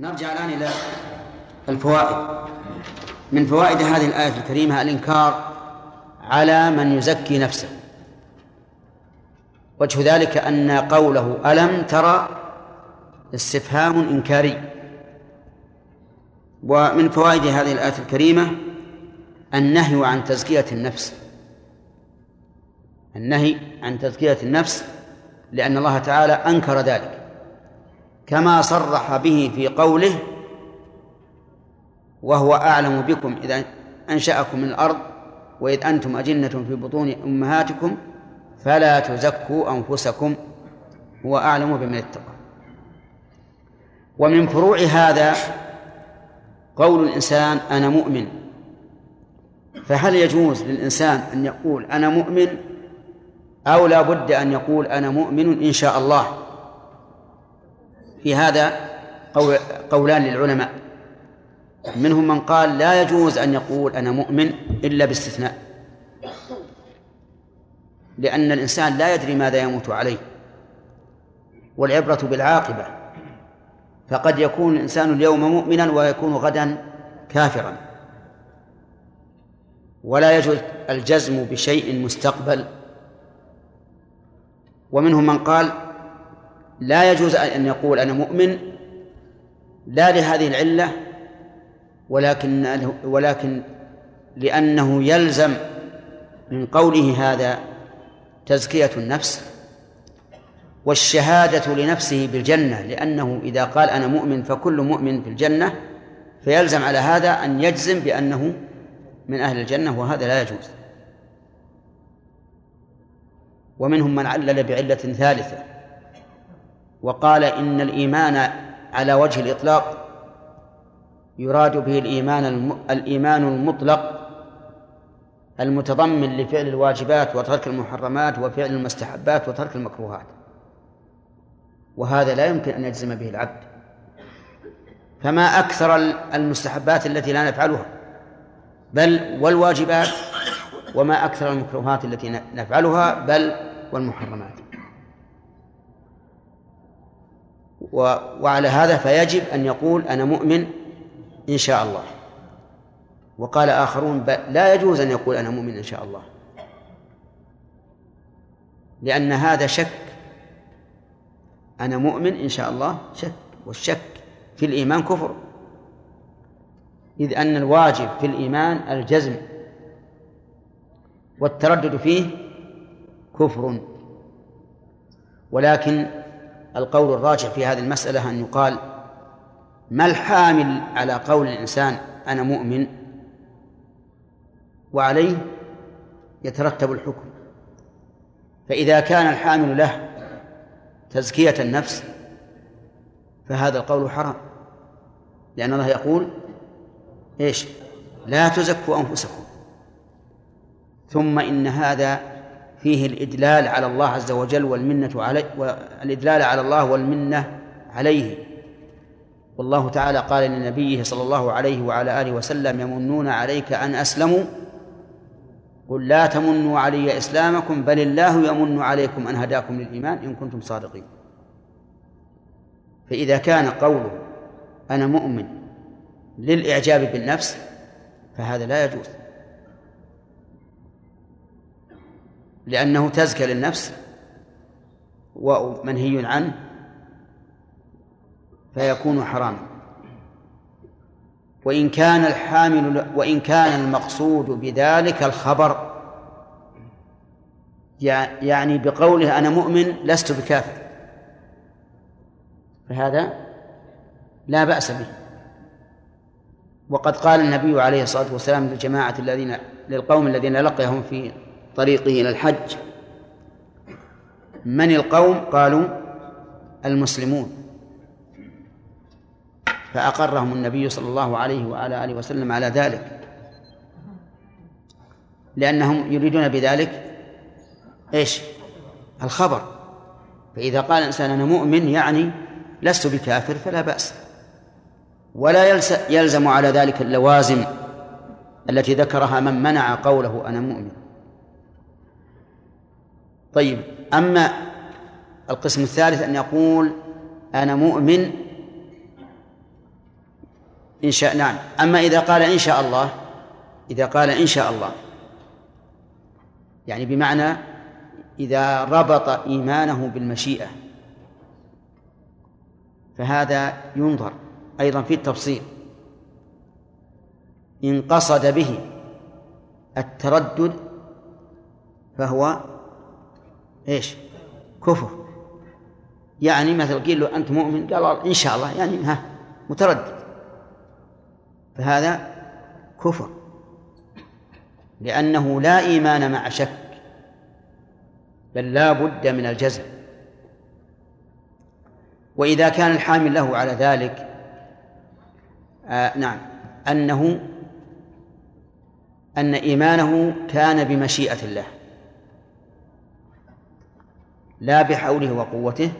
نرجع الآن إلى الفوائد. من فوائد هذه الآية الكريمة الإنكار على من يزكي نفسه. وجه ذلك أن قوله ألم ترى استفهام إنكاري. ومن فوائد هذه الآية الكريمة النهي عن تزكية النفس. النهي عن تزكية النفس لأن الله تعالى أنكر ذلك. كما صرح به في قوله وهو أعلم بكم إذا أنشأكم من الأرض وإذ أنتم أجنة في بطون أمهاتكم فلا تزكوا أنفسكم هو أعلم بمن اتقى. ومن فروع هذا قول الإنسان أنا مؤمن. فهل يجوز للإنسان أن يقول أنا مؤمن أو لا بد أن يقول أنا مؤمن إن شاء الله؟ في هذا قولان للعلماء. منهم من قال لا يجوز أن يقول أنا مؤمن إلا باستثناء. لأن الإنسان لا يدري ماذا يموت عليه. والعبرة بالعاقبة. فقد يكون الإنسان اليوم مؤمنا ويكون غدا كافرا. ولا يجوز الجزم بشيء مستقبل. ومنهم من قال لا يجوز أن يقول أنا مؤمن لا لهذه العلة ولكن ولكن لأنه يلزم من قوله هذا تزكية النفس والشهادة لنفسه بالجنة لأنه إذا قال أنا مؤمن فكل مؤمن في الجنة فيلزم على هذا أن يجزم بأنه من أهل الجنة وهذا لا يجوز. ومنهم من علل بعلة ثالثة. وقال إن الإيمان على وجه الإطلاق يراد به الإيمان الإيمان المطلق المتضمن لفعل الواجبات وترك المحرمات وفعل المستحبات وترك المكروهات. وهذا لا يمكن أن يجزم به العبد. فما أكثر المستحبات التي لا نفعلها بل والواجبات وما أكثر المكروهات التي نفعلها بل والمحرمات. وعلى هذا فيجب أن يقول أنا مؤمن إن شاء الله. وقال آخرون لا يجوز أن يقول أنا مؤمن إن شاء الله. لأن هذا شك. أنا مؤمن إن شاء الله شك. والشك في الإيمان كفر. إذ أن الواجب في الإيمان الجزم. والتردد فيه كفر. ولكن القول الراجح في هذه المسألة أن يقال ما الحامل على قول الإنسان أنا مؤمن وعليه يترتب الحكم. فإذا كان الحامل له تزكية النفس فهذا القول حرام لأن الله يقول إيش؟ لا تزكوا أنفسكم. ثم إن هذا فيه الإدلال على الله عز وجل والمنة عليه والإدلال على الله والمنة عليه. والله تعالى قال لنبيه صلى الله عليه وعلى آله وسلم يمنون عليك أن أسلموا؟ قل لا تمنوا علي إسلامكم بل الله يمن عليكم أن هداكم للإيمان إن كنتم صادقين. فإذا كان قوله أنا مؤمن للإعجاب بالنفس فهذا لا يجوز. لأنه تزكى للنفس ومنهي عنه فيكون حراما. وإن كان الحامل وإن كان المقصود بذلك الخبر يعني بقوله أنا مؤمن لست بكافر فهذا لا بأس به. وقد قال النبي عليه الصلاة والسلام للجماعة الذين للقوم الذين لقيهم في طريقه إلى الحج. من القوم؟ قالوا المسلمون. فأقرهم النبي صلى الله عليه وعلى آله وسلم على ذلك. لأنهم يريدون بذلك إيش؟ الخبر. فإذا قال الإنسان أنا مؤمن يعني لست بكافر فلا بأس. ولا يلزم على ذلك اللوازم التي ذكرها من منع قوله أنا مؤمن. طيب أما القسم الثالث أن يقول أنا مؤمن إن شاء نعم. أما إذا قال إن شاء الله إذا قال إن شاء الله يعني بمعنى إذا ربط إيمانه بالمشيئة فهذا ينظر أيضا في التفصيل. إن قصد به التردد فهو إيش؟ كفر. يعني مثلا قيل له أنت مؤمن؟ قال إن شاء الله يعني ها متردد. فهذا كفر. لأنه لا إيمان مع شك بل لا بد من الجزم وإذا كان الحامل له على ذلك آه نعم أنه أن إيمانه كان بمشيئة الله. لا بحوله وقوته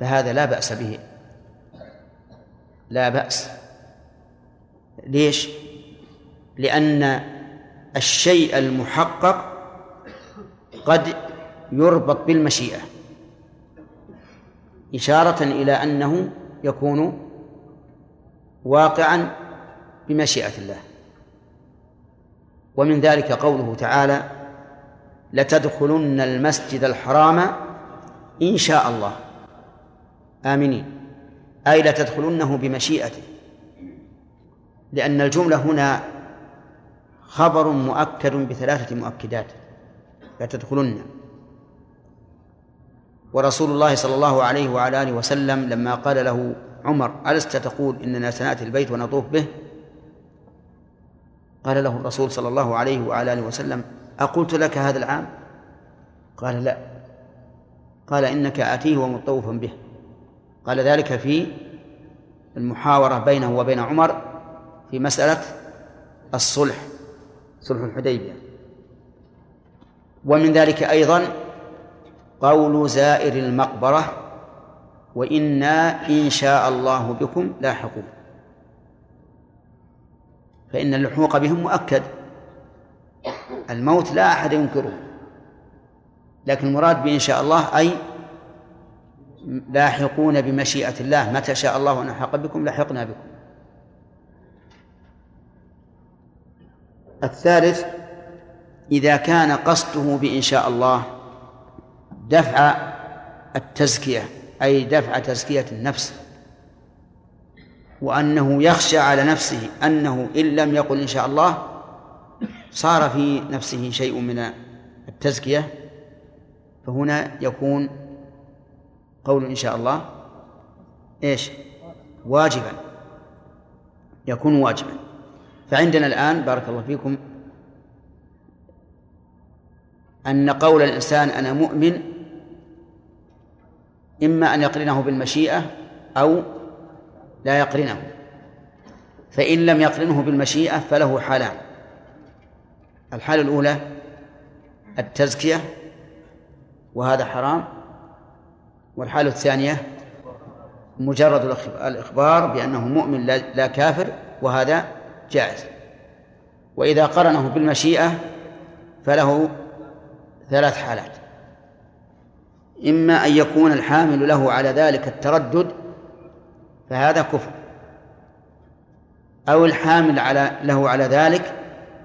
فهذا لا بأس به. لا بأس. ليش؟ لأن الشيء المحقق قد يربط بالمشيئة إشارة إلى أنه يكون واقعا بمشيئة الله. ومن ذلك قوله تعالى لتدخلن المسجد الحرام إن شاء الله. آمنين. أي لتدخلنه بمشيئته. لأن الجملة هنا خبر مؤكد بثلاثة مؤكدات. لتدخلن ورسول الله صلى الله عليه وعلى آله وسلم لما قال له عمر ألست تقول إننا سنأتي البيت ونطوف به؟ قال له الرسول صلى الله عليه وعلى آله وسلم أقلت لك هذا العام؟ قال لا. قال إنك آتيه ومطوفا به. قال ذلك في المحاورة بينه وبين عمر في مسألة الصلح صلح الحديبية. ومن ذلك أيضا قول زائر المقبرة وإنا إن شاء الله بكم لاحقون. فإن اللحوق بهم مؤكد. الموت لا أحد ينكره. لكن المراد بإن شاء الله أي لاحقون بمشيئة الله. متى شاء الله أن نلحق بكم؟ لحقنا بكم. الثالث إذا كان قصده بإن شاء الله دفع التزكية أي دفع تزكية النفس. وأنه يخشى على نفسه أنه إن لم يقل إن شاء الله صار في نفسه شيء من التزكية. فهنا يكون قول إن شاء الله إيش؟ واجبا. يكون واجبا. فعندنا الآن بارك الله فيكم أن قول الإنسان أنا مؤمن إما أن يقرنه بالمشيئة أو لا يقرنه. فإن لم يقرنه بالمشيئة فله حالان. الحالة الأولى التزكية وهذا حرام. والحالة الثانية مجرد الإخبار بأنه مؤمن لا كافر وهذا جائز. وإذا قرنه بالمشيئة فله ثلاث حالات. إما أن يكون الحامل له على ذلك التردد فهذا كفر. أو الحامل على له على ذلك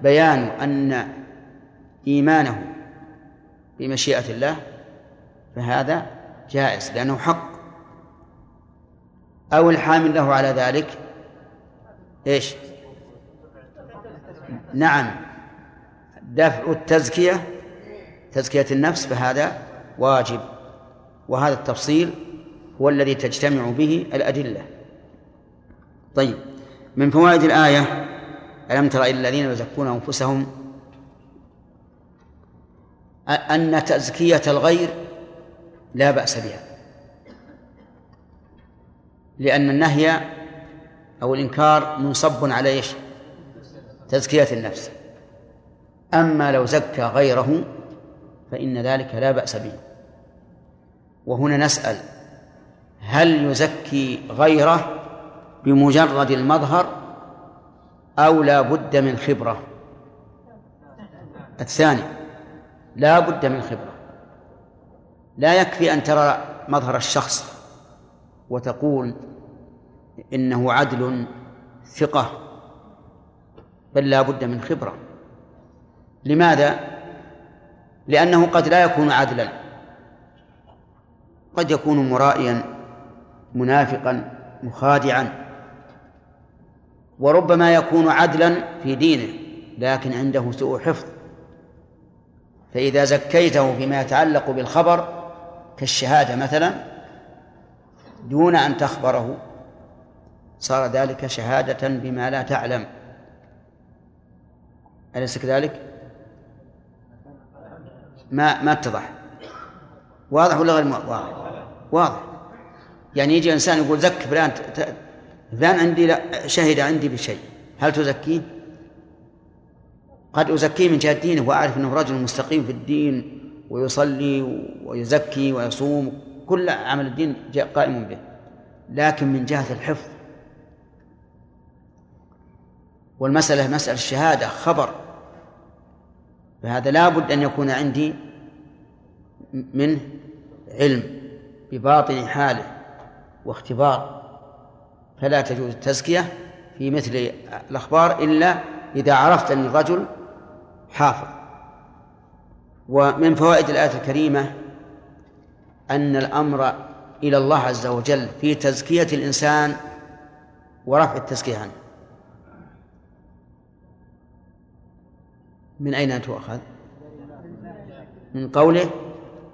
بيان أن إيمانه بمشيئة الله فهذا جائز لأنه حق. أو الحامل له على ذلك. إيش؟ نعم. دفع التزكية تزكية النفس فهذا واجب. وهذا التفصيل هو الذي تجتمع به الأدلة. طيب. من فوائد الآية ألم تر إلى الذين يزكون أنفسهم أن تزكية الغير لا بأس بها. لأن النهي أو الإنكار منصب على إيش؟ تزكية النفس. أما لو زكى غيره فإن ذلك لا بأس به. وهنا نسأل هل يزكي غيره بمجرد المظهر أو لا بد من خبرة؟ الثاني لا بد من خبرة. لا يكفي أن ترى مظهر الشخص وتقول إنه عدل ثقة بل لا بد من خبرة. لماذا؟ لأنه قد لا يكون عدلا. قد يكون مرائيا منافقا مخادعا. وربما يكون عدلا في دينه لكن عنده سوء حفظ. فإذا زكيته فيما يتعلق بالخبر كالشهادة مثلا دون أن تخبره صار ذلك شهادة بما لا تعلم أليس كذلك؟ ما ما اتضح واضح ولا غير واضح؟ واضح يعني يجي إنسان يقول زك فلان فلان عندي لا شهد عندي بشيء هل تزكيه؟ قد أزكيه من جهة دينه وأعرف أنه رجل مستقيم في الدين ويصلي ويزكي ويصوم كل عمل الدين قائم به لكن من جهة الحفظ. والمسألة مسألة الشهادة خبر. فهذا لا بد أن يكون عندي منه علم بباطن حاله واختبار. فلا تجوز التزكية في مثل الأخبار إلا إذا عرفت أن الرجل حافظ. ومن فوائد الآية الكريمة أن الأمر إلى الله عز وجل في تزكية الإنسان ورفع التزكية عنه. من أين تؤخذ؟ من قوله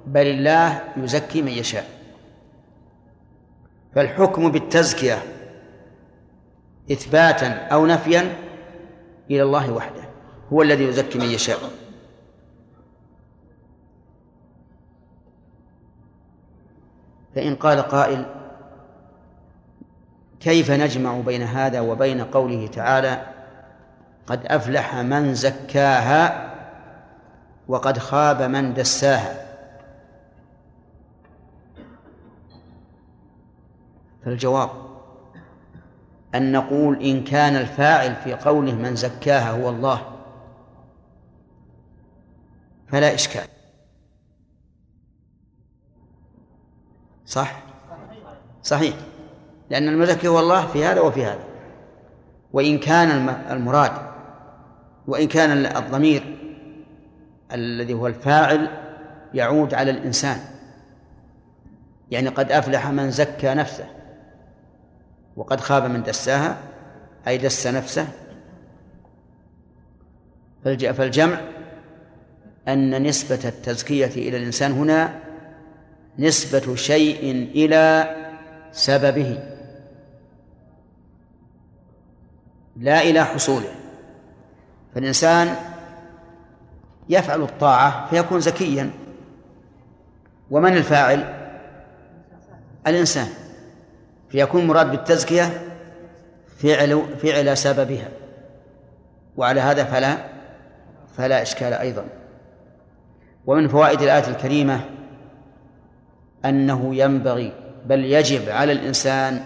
بل الله يزكي من يشاء. فالحكم بالتزكية إثباتا أو نفيا إلى الله وحده هو الذي يزكي من يشاء. فإن قال قائل كيف نجمع بين هذا وبين قوله تعالى قد أفلح من زكاها وقد خاب من دساها. فالجواب أن نقول إن كان الفاعل في قوله من زكاها هو الله فلا إشكال. صح؟ صحيح. لأن المزكي هو الله في هذا وفي هذا. وإن كان المراد وإن كان الضمير الذي هو الفاعل يعود على الإنسان. يعني قد أفلح من زكى نفسه وقد خاب من دساها أي دس نفسه. فالجمع أن نسبة التزكية إلى الإنسان هنا نسبة شيء إلى سببه. لا إلى حصوله. فالإنسان يفعل الطاعة فيكون زكيا. ومن الفاعل؟ الإنسان. فيكون مراد بالتزكية فعل فعل سببها. وعلى هذا فلا فلا إشكال أيضا. ومن فوائد الآية الكريمة أنه ينبغي بل يجب على الإنسان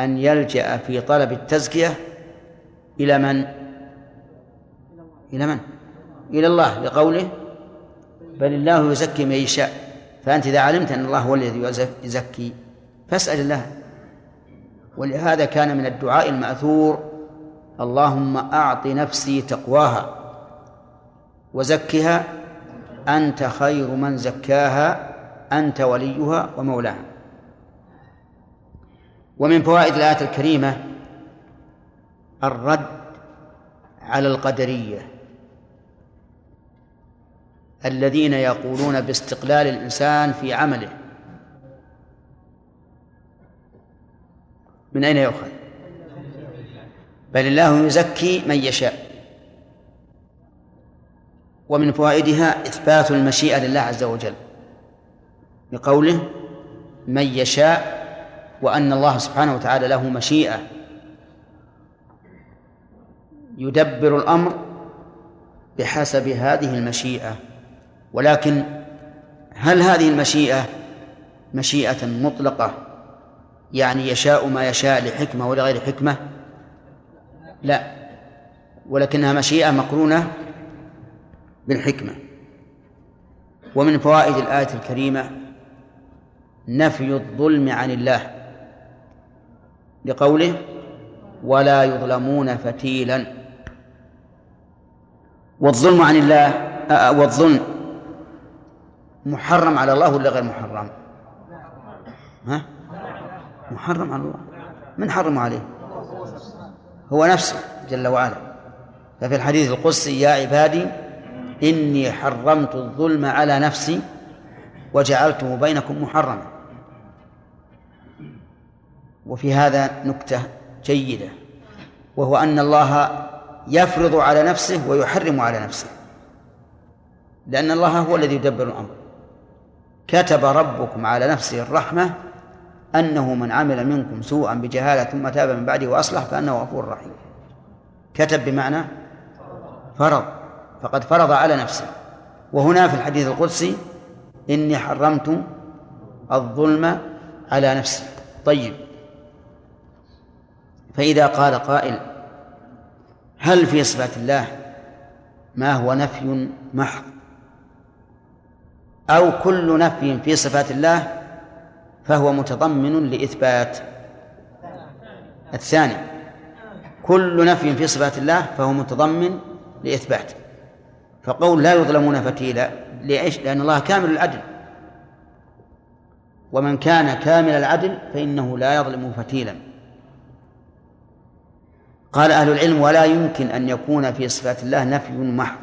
أن يلجأ في طلب التزكية إلى من؟ إلى من؟ إلى الله لقوله بل الله يزكي من يشاء فأنت إذا علمت أن الله هو الذي يزكي فاسأل الله ولهذا كان من الدعاء المأثور اللهم أعط نفسي تقواها وزكها أنت خير من زكاها أنت وليها ومولاها. ومن فوائد الآية الكريمة الرد على القدرية الذين يقولون باستقلال الإنسان في عمله. من أين يؤخذ؟ بل الله يزكي من يشاء. ومن فوائدها إثبات المشيئة لله عز وجل. بقوله من يشاء وأن الله سبحانه وتعالى له مشيئة. يدبر الأمر بحسب هذه المشيئة. ولكن هل هذه المشيئة مشيئة مطلقة؟ يعني يشاء ما يشاء لحكمة ولغير حكمة؟ لا. ولكنها مشيئة مقرونة بالحكمة. ومن فوائد الآية الكريمة نفي الظلم عن الله لقوله ولا يظلمون فتيلا والظلم عن الله والظلم محرم على الله ولا غير محرم؟ ها؟ محرم على الله من حرم عليه؟ هو نفسه جل وعلا ففي الحديث القدسي يا عبادي إني حرمت الظلم على نفسي وجعلته بينكم محرما وفي هذا نكتة جيدة وهو أن الله يفرض على نفسه ويحرم على نفسه لأن الله هو الذي يدبر الأمر. كتب ربكم على نفسه الرحمة أنه من عمل منكم سوءا بجهالة ثم تاب من بعده وأصلح فأنه غفور رحيم. كتب بمعنى فرض فقد فرض على نفسه. وهنا في الحديث القدسي إني حرمت الظلم على نفسي. طيب. فإذا قال قائل هل في صفات الله ما هو نفي محض؟ أو كل نفي في صفات الله فهو متضمن لإثبات؟ الثاني كل نفي في صفات الله فهو متضمن لإثبات. فقول لا يظلمون فتيلا ليش؟ لأن الله كامل العدل. ومن كان كامل العدل فإنه لا يظلم فتيلا. قال أهل العلم ولا يمكن أن يكون في صفات الله نفي محض.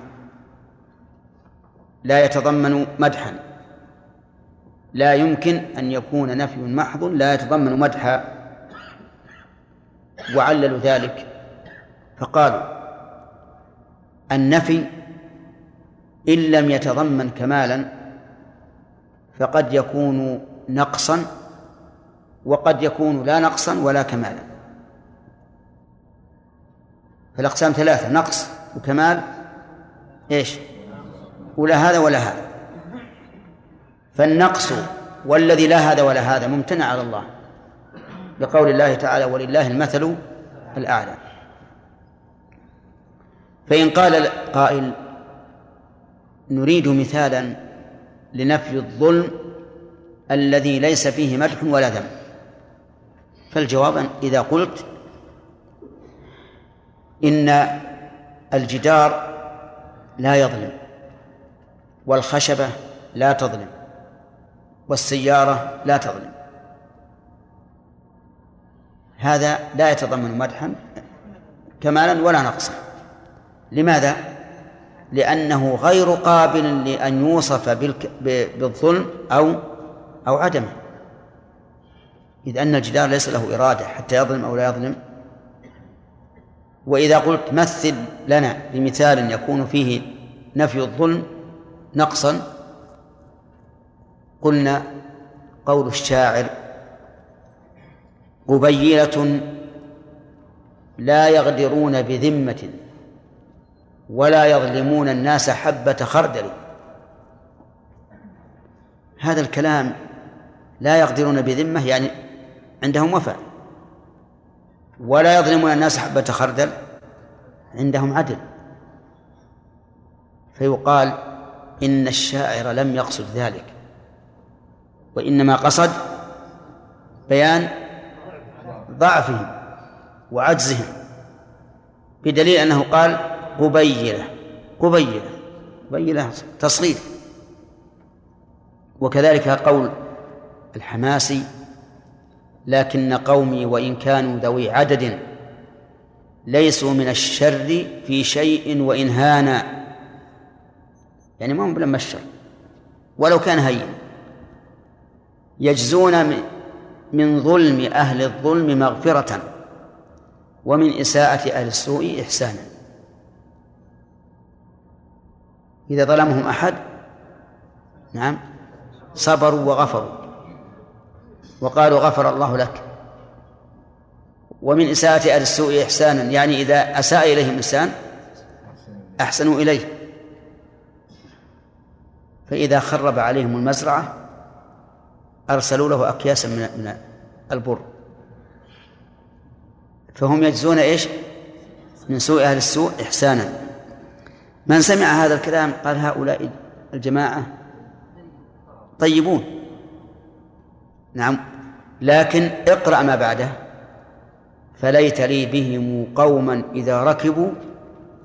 لا يتضمن مدحا. لا يمكن أن يكون نفي محض لا يتضمن مدحا. وعللوا ذلك. فقالوا النفي إن لم يتضمن كمالا فقد يكون نقصا وقد يكون لا نقصا ولا كمالا. فالأقسام ثلاثة نقص وكمال إيش؟ ولا هذا ولا هذا. فالنقص والذي لا هذا ولا هذا ممتنع على الله. لقول الله تعالى ولله المثل الأعلى. فإن قال قائل نريد مثالا لنفي الظلم الذي ليس فيه مدح ولا ذم فالجواب إذا قلت إن الجدار لا يظلم والخشبة لا تظلم والسيارة لا تظلم. هذا لا يتضمن مدحا كمالا ولا نقصا. لماذا؟ لأنه غير قابل لأن يوصف بالظلم أو أو عدمه. إذ أن الجدار ليس له إرادة حتى يظلم أو لا يظلم وإذا قلت مثل لنا بمثال يكون فيه نفي الظلم نقصا قلنا قول الشاعر قبيلة لا يغدرون بذمة ولا يظلمون الناس حبة خردل. هذا الكلام لا يقدرون بذمة يعني عندهم وفاء. ولا يظلمون الناس حبة خردل عندهم عدل. فيقال إن الشاعر لم يقصد ذلك وإنما قصد بيان ضعفهم وعجزهم بدليل أنه قال قبيلة قبيلة قبيلة تصغير. وكذلك قول الحماسي لكن قومي وإن كانوا ذوي عدد ليسوا من الشر في شيء وإن هانا. يعني ما هم بلما الشر ولو كان هين. يجزون من ظلم أهل الظلم مغفرة ومن إساءة أهل السوء إحسانا. إذا ظلمهم أحد نعم صبروا وغفروا. وقالوا غفر الله لك. ومن إساءة أهل السوء إحسانا يعني إذا أساء إليهم إنسان أحسنوا إليه. فإذا خرب عليهم المزرعة أرسلوا له أكياسا من البر. فهم يجزون إيش؟ من سوء أهل السوء إحسانا. من سمع هذا الكلام قال هؤلاء الجماعة طيبون. نعم. لكن اقرأ ما بعده. فليت لي بهم قوما إذا ركبوا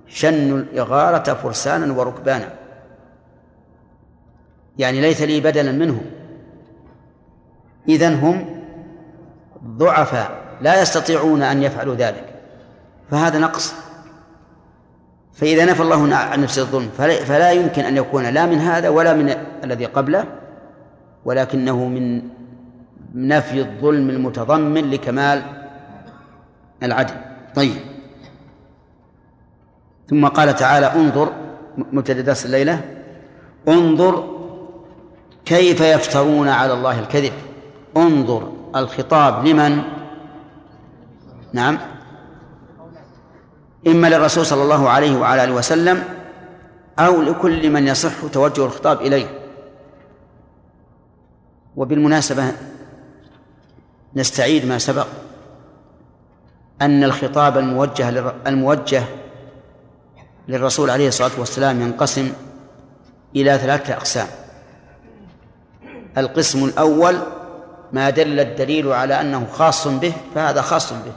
شنوا الإغارة فرسانا وركبانا. يعني ليت لي بدلا منهم. إذن هم ضعفاء لا يستطيعون أن يفعلوا ذلك. فهذا نقص. فإذا نفى الله عن نفسه الظلم. فلا يمكن أن يكون لا من هذا ولا من الذي قبله ولكنه من نفي الظلم المتضمن لكمال العدل. طيب. ثم قال تعالى انظر مبتدأ درس الليلة. انظر كيف يفترون على الله الكذب. انظر الخطاب لمن؟ نعم. إما للرسول صلى الله عليه وعلى آله وسلم أو لكل من يصح توجه الخطاب إليه. وبالمناسبة نستعيد ما سبق أن الخطاب الموجه الموجه للرسول عليه الصلاة والسلام ينقسم إلى ثلاثة أقسام. القسم الأول ما دل الدليل على أنه خاص به فهذا خاص به.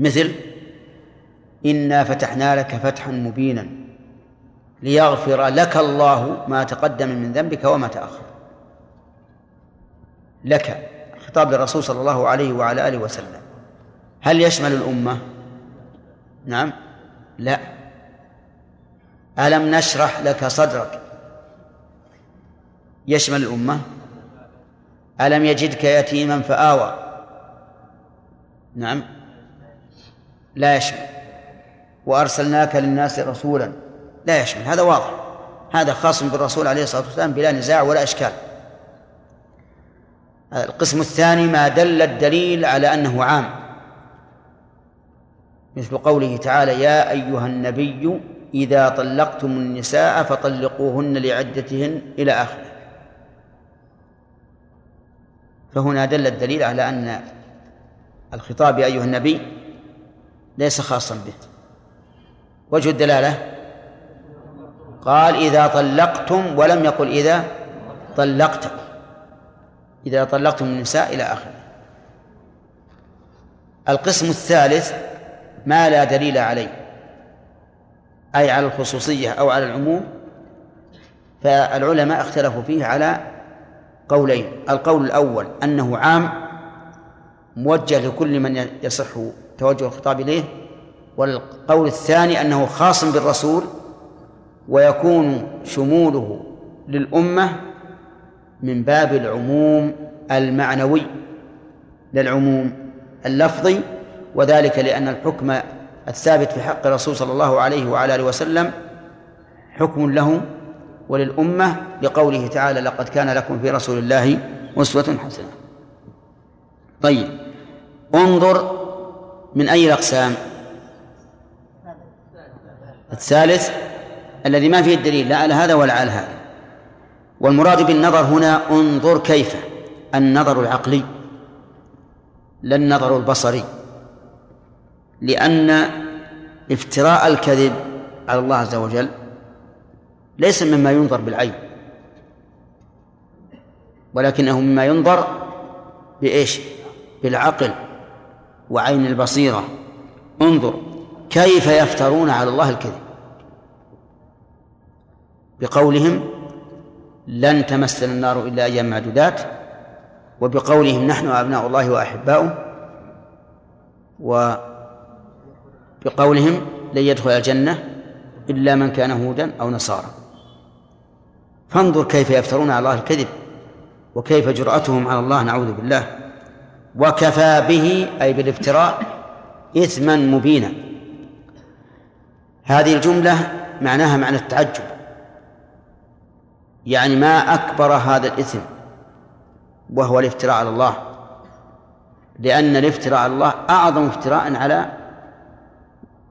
مثل إنا فتحنا لك فتحا مبينا ليغفر لك الله ما تقدم من ذنبك وما تأخر. لك خطاب للرسول صلى الله عليه وعلى آله وسلم. هل يشمل الأمة؟ نعم. لا. ألم نشرح لك صدرك؟ يشمل الأمة. ألم يجدك يتيما فآوى؟ نعم. لا يشمل. وأرسلناك للناس رسولا. لا يشمل. هذا واضح. هذا خاص بالرسول عليه الصلاة والسلام بلا نزاع ولا إشكال. القسم الثاني ما دل الدليل على أنه عام. مثل قوله تعالى يا أيها النبي إذا طلقتم النساء فطلقوهن لعدتهن إلى آخره. فهنا دل الدليل على أن الخطاب يا أيها النبي ليس خاصا به. وجه الدلالة قال إذا طلقتم ولم يقل إذا طلقت إذا طلقتم النساء إلى آخره. القسم الثالث ما لا دليل عليه أي على الخصوصية أو على العموم فالعلماء اختلفوا فيه على قولين. القول الأول أنه عام موجه لكل من يصح توجه الخطاب إليه والقول الثاني أنه خاص بالرسول ويكون شموله للأمة من باب العموم المعنوي للعموم اللفظي وذلك لأن الحكم الثابت في حق الرسول صلى الله عليه وعلى آله وسلم حكم له وللأمة لقوله تعالى لقد كان لكم في رسول الله أسوة حسنة طيب انظر من أي الأقسام الثالث الذي ما فيه الدليل لا على هذا ولا على هذا. والمراد بالنظر هنا انظر كيف؟ النظر العقلي لا النظر البصري لأن افتراء الكذب على الله عز وجل ليس مما ينظر بالعين ولكنه مما ينظر بإيش؟ بالعقل وعين البصيرة. انظر كيف يفترون على الله الكذب. بقولهم لن تمسنا النار إلا أيام معدودات وبقولهم نحن أبناء الله وأحباؤه وبقولهم لن يدخل الجنة إلا من كان هودا أو نصارى. فانظر كيف يفترون على الله الكذب وكيف جرأتهم على الله نعوذ بالله. وكفى به أي بالافتراء إثما مبينا. هذه الجملة معناها معنى التعجب. يعني ما أكبر هذا الإثم وهو الافتراء على الله. لأن الافتراء على الله أعظم افتراء على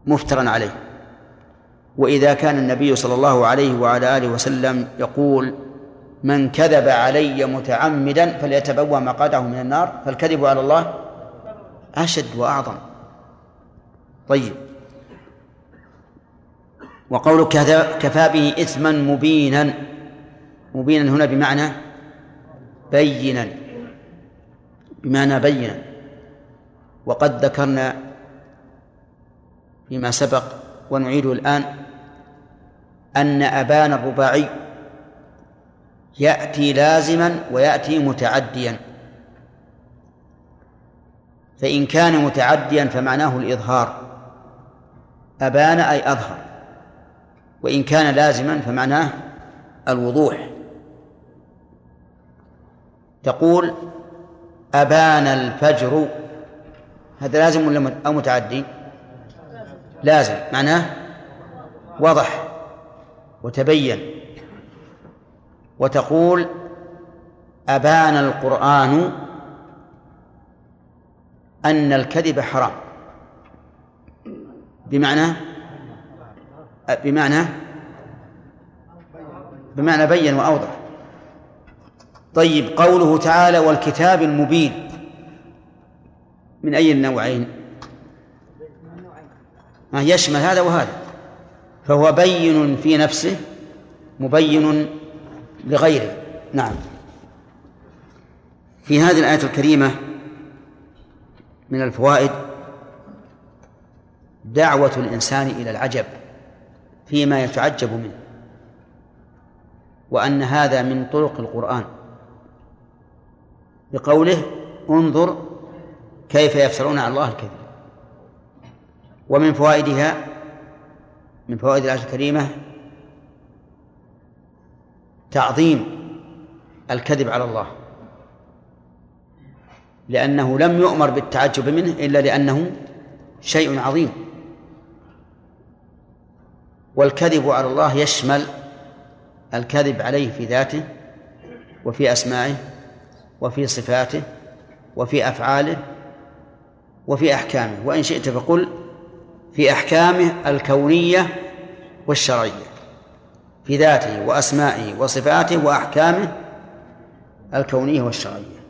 مفترا عليه. وإذا كان النبي صلى الله عليه وعلى آله وسلم يقول من كذب علي متعمدا فليتبوأ مقعده من النار فالكذب على الله أشد وأعظم. طيب. وقولك كفى به إثما مبينا. مبينا هنا بمعنى بينا. بمعنى بينا. وقد ذكرنا فيما سبق ونعيده الآن أن أبان الرباعي يأتي لازما ويأتي متعديا. فإن كان متعديا فمعناه الإظهار. أبان أي أظهر. وإن كان لازما فمعناه الوضوح. تقول أبان الفجر. هذا لازم ولا أو متعدي؟ لازم. معناه وضح وتبين وتقول أبان القرآن أن الكذب حرام. بمعنى بمعنى بمعنى بين وأوضح. طيب قوله تعالى والكتاب المبين من أي النوعين؟ يشمل هذا وهذا. فهو بين في نفسه مبين لغيره. نعم. في هذه الآية الكريمة من الفوائد دعوة الإنسان إلى العجب فيما يتعجب منه وأن هذا من طرق القرآن. بقوله انظر كيف يفترون على الله الكذب. ومن فوائدها من فوائد الآية الكريمة تعظيم الكذب على الله. لأنه لم يؤمر بالتعجب منه إلا لأنه شيء عظيم. والكذب على الله يشمل الكذب عليه في ذاته وفي أسمائه وفي صفاته وفي أفعاله وفي أحكامه. وإن شئت فقل في أحكامه الكونية والشرعية في ذاته وأسمائه وصفاته وأحكامه الكونية والشرعية.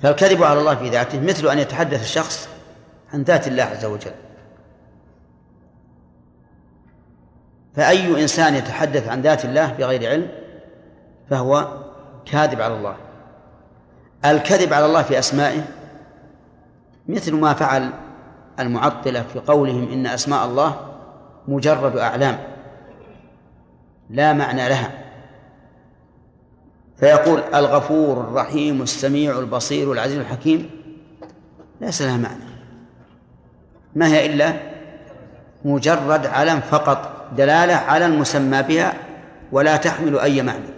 فالكذب على الله في ذاته مثل أن يتحدث الشخص عن ذات الله عز وجل. فأي إنسان يتحدث عن ذات الله بغير علم فهو كاذب على الله. الكذب على الله في أسمائه مثل ما فعل المعطلة في قولهم إن أسماء الله مجرد أعلام لا معنى لها. فيقول الغفور الرحيم السميع البصير العزيز الحكيم. ليس لها معنى. ما هي إلا مجرد علم فقط دلالة على المسمى بها ولا تحمل أي معنى.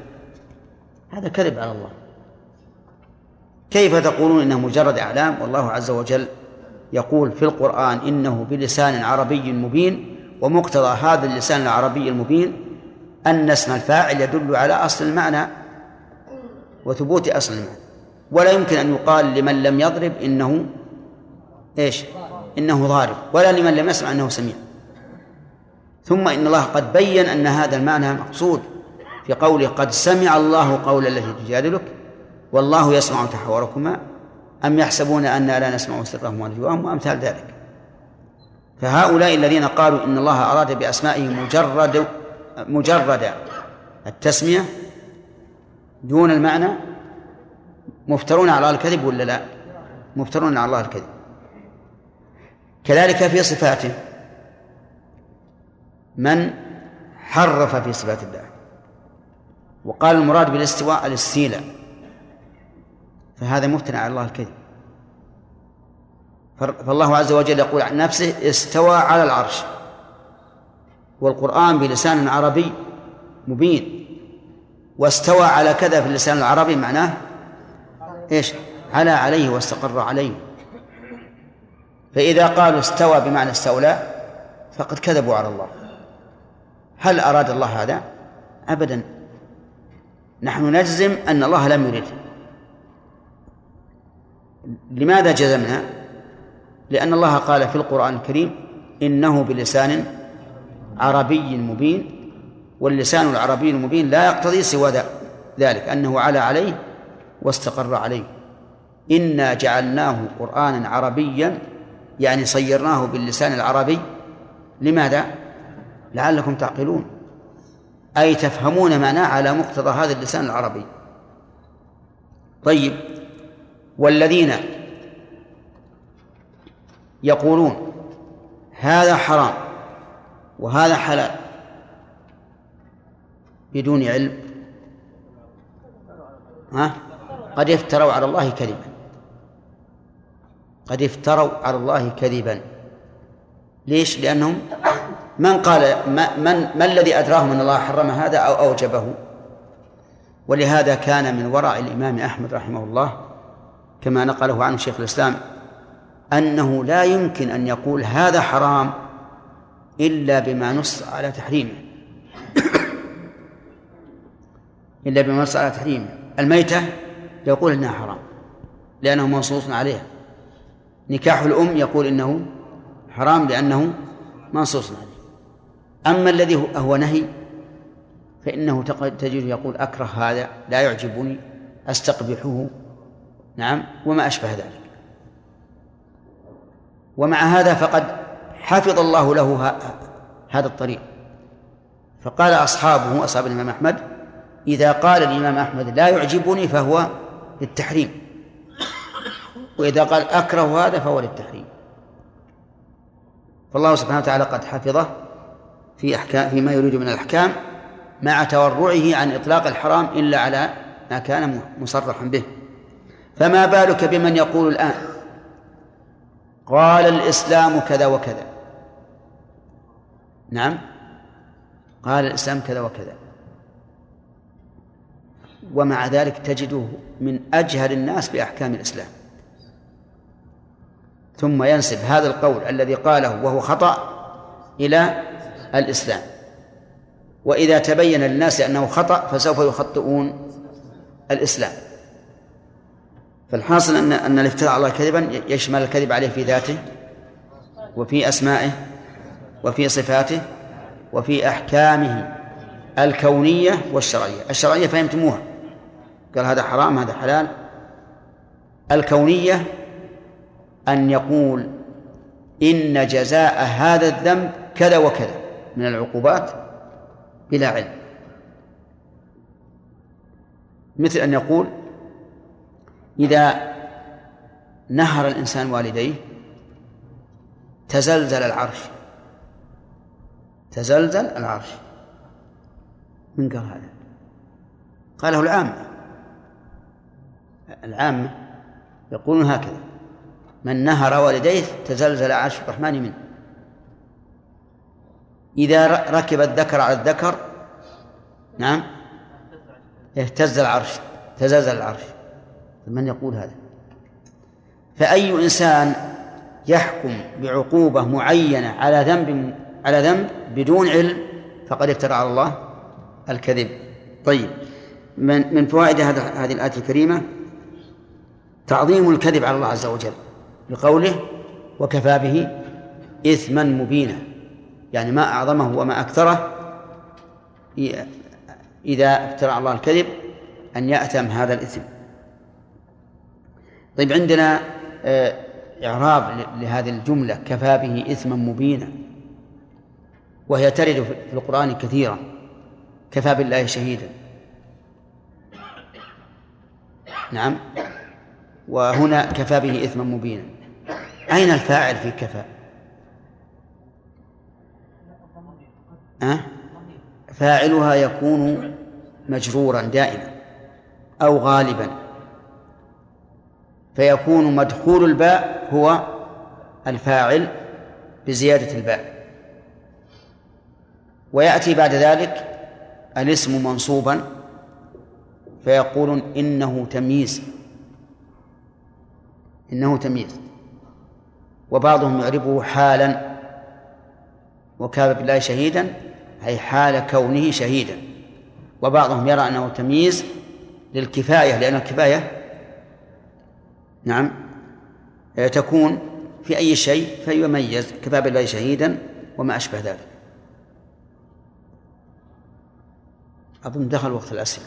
هذا كذب على الله. كيف تقولون إنه مجرد إعلام؟ والله عز وجل يقول في القرآن إنه بلسان عربي مبين ومقتضى هذا اللسان العربي المبين أن اسم الفاعل يدل على أصل المعنى وثبوت أصل المعنى. ولا يمكن أن يقال لمن لم يضرب إنه إيش؟ إنه ضارب ولا لمن لم يسمع إنه سميع. ثم إن الله قد بين أن هذا المعنى مقصود. في قوله قد سمع الله قول التي تجادلك والله يسمع تحاوركما أم يحسبون أنا لا نسمع سرهم ونجواهم وأمثال ذلك. فهؤلاء الذين قالوا إن الله أراد بأسمائه مجرد مجرد التسمية دون المعنى مفترون على الله الكذب ولا لا؟ مفترون على الله الكذب. كذلك في صفاته. من حرف في صفات الله. وقال المراد بالاستواء الاستيلاء. فهذا مفترى على الله الكذب. فالله عز وجل يقول عن نفسه استوى على العرش. والقرآن بلسان عربي مبين. واستوى على كذا في اللسان العربي معناه إيش؟ على عليه واستقر عليه. فإذا قالوا استوى بمعنى استولى فقد كذبوا على الله. هل أراد الله هذا؟ أبدا. نحن نجزم أن الله لم يرده لماذا جزمنا؟ لأن الله قال في القرآن الكريم إنه بلسان عربي مبين واللسان العربي المبين لا يقتضي سوى ذلك أنه على عليه واستقر عليه إنا جعلناه قرآنا عربيا يعني صيرناه باللسان العربي لماذا؟ لعلكم تعقلون أي تفهمون معناه على مقتضى هذا اللسان العربي. طيب والذين يقولون هذا حرام وهذا حلال بدون علم ها؟ قد افتروا على الله كذبا. قد افتروا على الله كذبا. ليش؟ لأنهم من قال من ما الذي أدراهم أن الله حرم هذا أو أوجبه؟ ولهذا كان من ورع الإمام أحمد رحمه الله كما نقله عنه شيخ الإسلام أنه لا يمكن أن يقول هذا حرام إلا بما نص على تحريمه. إلا بما نص على تحريمه. الميتة يقول إنها حرام لأنه منصوص عليها. نكاح الأم يقول إنه حرام لأنه منصوص عليه أما الذي هو نهي فإنه تجد يقول أكره هذا لا يعجبني أستقبحه. نعم وما أشبه ذلك. ومع هذا فقد حفظ الله له هذا الطريق. فقال أصحابه أصحاب الإمام أحمد إذا قال الإمام أحمد لا يعجبني فهو للتحريم. وإذا قال أكره هذا فهو للتحريم. فالله سبحانه وتعالى قد حفظه في أحكام فيما يريد من الأحكام مع تورعه عن إطلاق الحرام إلا على ما كان مصرحا به. فما بالك بمن يقول الآن قال الإسلام كذا وكذا؟ نعم. قال الإسلام كذا وكذا. ومع ذلك تجده من أجهل الناس بأحكام الإسلام. ثم ينسب هذا القول الذي قاله وهو خطأ إلى الإسلام. وإذا تبين للناس أنه خطأ فسوف يخطئون الإسلام. فالحاصل أن أن الافتراء على الله كذبا يشمل الكذب عليه في ذاته وفي أسمائه وفي صفاته وفي أحكامه الكونية والشرعية. الشرعية فهمتموها. قال هذا حرام هذا حلال. الكونية أن يقول إن جزاء هذا الذنب كذا وكذا. من العقوبات بلا علم. مثل أن يقول إذا نهر الإنسان والديه تزلزل العرش. تزلزل العرش. من قال هذا؟ قاله العامة. العامة يقولون هكذا من نهر والديه تزلزل عرش الرحمن منه. إذا ركب الذكر على الذكر نعم اهتز العرش تزلزل العرش. من يقول هذا؟ فأي إنسان يحكم بعقوبة معينة على ذنب على ذنب بدون علم فقد افترى على الله الكذب. طيب من من فوائد هذه الآية الكريمة؟ تعظيم الكذب على الله عز وجل بقوله وكفى به إثما مبينا يعني ما أعظمه وما أكثره إذا افترى الله الكذب أن يأتم هذا الإثم. طيب عندنا آه، إعراب لهذه الجملة كفى به إثما مبينا وهي ترد في القرآن كثيرا كفى بالله شهيدا. نعم. وهنا كفى به إثما مبينا. أين الفاعل في كفى؟ أه؟ فاعلها يكون مجرورا دائما أو غالبا. فيكون مدخول الباء هو الفاعل بزيادة الباء. ويأتي بعد ذلك الاسم منصوبا فيقولون إنه تمييز. إنه تمييز. وبعضهم يعربه حالا وكان بالله شهيدا أي حال كونه شهيدا. وبعضهم يرى أنه تمييز للكفاية لأن الكفاية نعم تكون في أي شيء فيميز. كفى بالله شهيدا وما أشبه ذلك. أظن دخل وقت الأسئلة.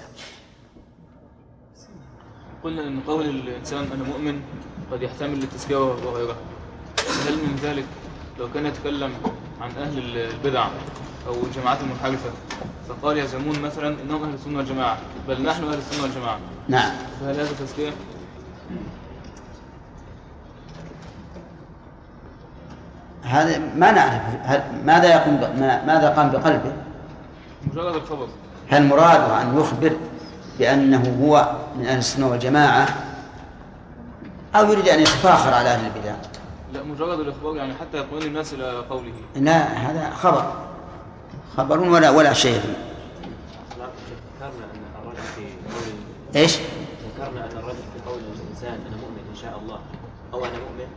قلنا أن قول الإنسان أنا مؤمن قد يحتمل للتزكية وغيرها. هل من ذلك لو كان يتكلم عن أهل البدع أو الجماعات المنحرفة فقال يزعمون مثلا إنهم أهل السنة والجماعة. بل نحن أهل السنة والجماعة. نعم. فهل هذا تزكية؟ هذا ما نعرف. ماذا يقوم ب... ما... ماذا قام بقلبه؟ مجرد الخبر. هل مراده أن يخبر بأنه هو من أهل السنة والجماعة؟ أو يريد أن يتفاخر على أهل البدع؟ لا مجرد الإخبار يعني حتى يطمئن الناس إلى قوله. لا هذا خبر. خبر ولا ولا شيء. فيه ذكرنا أن الرجل في قول إيش؟ ذكرنا أن الرجل في قول الإنسان أنا مؤمن إن شاء الله أو أنا مؤمن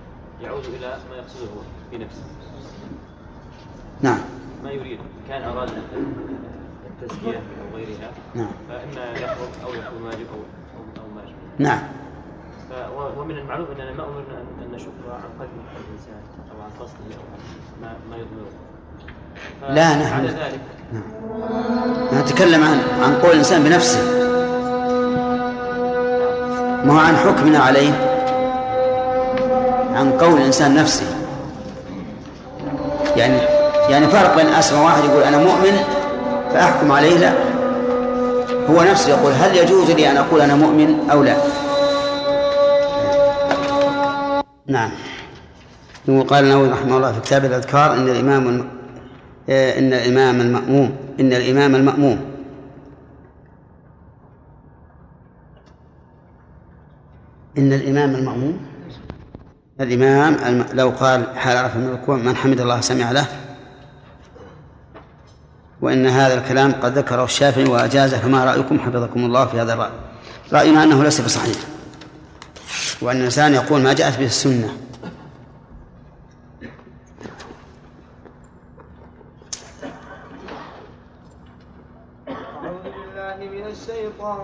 يعود إلى ما يقصده في نفسه. نعم. ما يريد. كان اراد التزكية أو غيرها نعم. فإما يخرج أو يكون واجب أو أو واجب نعم. ومن المعلوم أننا ما أمرنا ان نشك عن قلب الإنسان أو عن قصده أو عن ما ما يضمره. لا، نحن- ذلك. نتكلم عن عن قول الإنسان بنفسه. ما هو عن حكمنا عليه؟ عن قول الإنسان نفسه. يعني يعني فرق بين أسمى واحد يقول أنا مؤمن فأحكم عليه؟ لا. هو نفسه يقول هل يجوز لي أن أقول أنا مؤمن أو لا؟ نعم. وقال النووي رحمه الله في كتاب الأذكار إن الإمام. آه، إن الإمام المأموم إن الإمام المأموم. إن الإمام المأموم الإمام الم... لو قال حال عرف من الركوع من حمد الله سمع له. وإن هذا الكلام قد ذكره الشافعي وأجازه فما رأيكم؟ حفظكم الله في هذا الرأي. رأينا أنه ليس بصحيح. وأن الإنسان يقول ما جاءت به السنة أعوذ بالله من الشيطان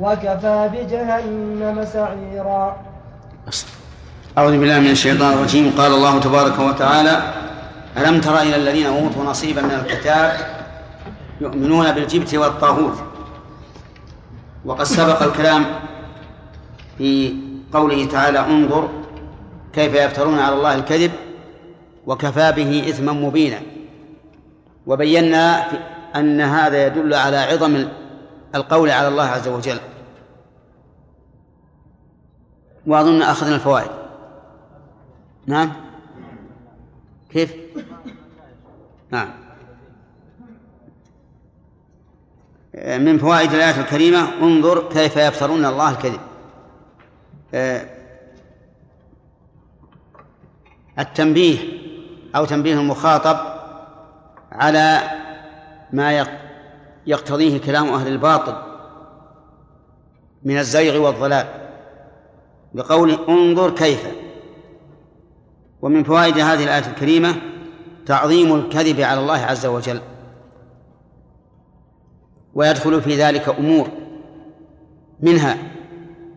وكفى بجهنم سعيرا. أعوذ بالله من الشيطان الرجيم. قال الله تبارك وتعالى ألم تر إلى الذين أوتوا نصيبا من الكتاب يؤمنون بالجبت والطاغوت؟ وقد سبق الكلام في قوله تعالى انظر كيف يفترون على الله الكذب وكفى به إثما مبينا. وبينا أن هذا يدل على عظم القول على الله عز وجل. وأظن أخذنا الفوائد. نعم؟ كيف؟ نعم. من فوائد الآية الكريمة انظر كيف يفترون الله الكذب. آه، التنبيه أو تنبيه المخاطب على ما يق- يقتضيه كلام أهل الباطل من الزيغ والضلال. بقول انظر كيف. ومن فوائد هذه الآية الكريمة تعظيم الكذب على الله عز وجل. ويدخل في ذلك أمور. منها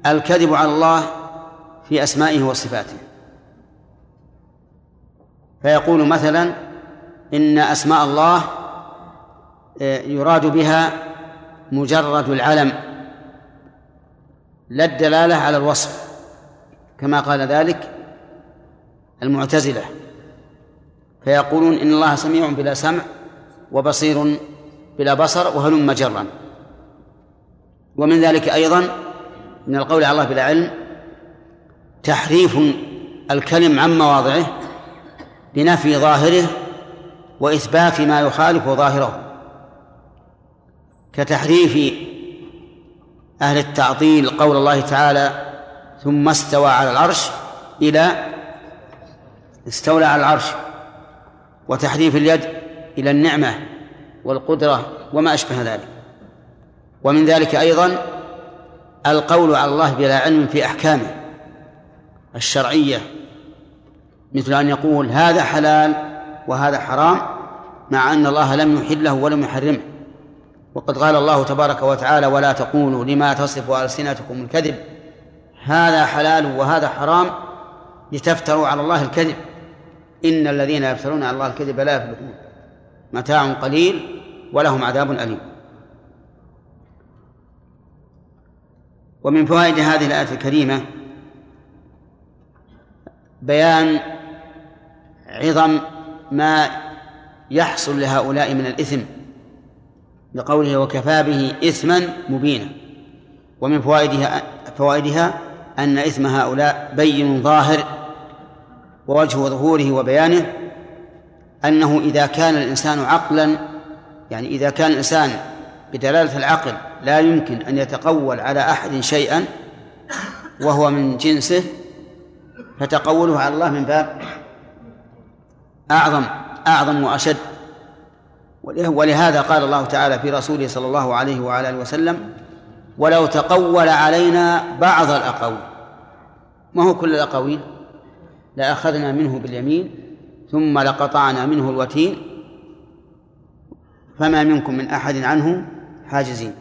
الكذب على الله في أسمائه وصفاته. فيقول مثلا إن أسماء الله آه، يراد بها مجرد العلم لا الدلالة على الوصف. كما قال ذلك المعتزلة فيقولون إن الله سميع بلا سمع وبصير بلا بصر وهلم جرا. ومن ذلك أيضا من القول على الله بلا علم تحريف الكلم عن مواضعه بنفي ظاهره وإثبات ما يخالف ظاهره كتحريف أهل التعطيل قول الله تعالى ثم استوى على العرش إلى استولى على العرش وتحريف اليد إلى النعمة والقدرة وما أشبه ذلك. ومن ذلك أيضا القول على الله بلا علم في أحكامه الشرعية مثل أن يقول هذا حلال وهذا حرام مع أن الله لم يحله ولم يحرمه. وقد قال الله تبارك وتعالى ولا تقولوا لما تصف ألسنتكم الكذب. هذا حلال وهذا حرام لتفتروا على الله الكذب. إن الذين يفترون على الله الكذب لا يفلحون. متاع قليل ولهم عذاب أليم. ومن فوائد هذه الآية الكريمة بيان عظم ما يحصل لهؤلاء من الإثم بقوله وكفى به إثما مبينا. ومن فوائدها فوائدها أن إثم هؤلاء بين ظاهر ووجه ظهوره وبيانه أنه إذا كان الإنسان عقلا يعني إذا كان الإنسان بدلالة العقل لا يمكن أن يتقول على أحد شيئا وهو من جنسه فتقوله على الله من باب أعظم أعظم وأشد. ولهذا قال الله تعالى في رسوله صلى الله عليه وعلى وسلم ولو تقول علينا بعض الأقاويل. ما هو كل الأقاويل؟ لأخذنا منه باليمين ثم لقطعنا منه الوتين. فما منكم من أحد عنه حاجزين.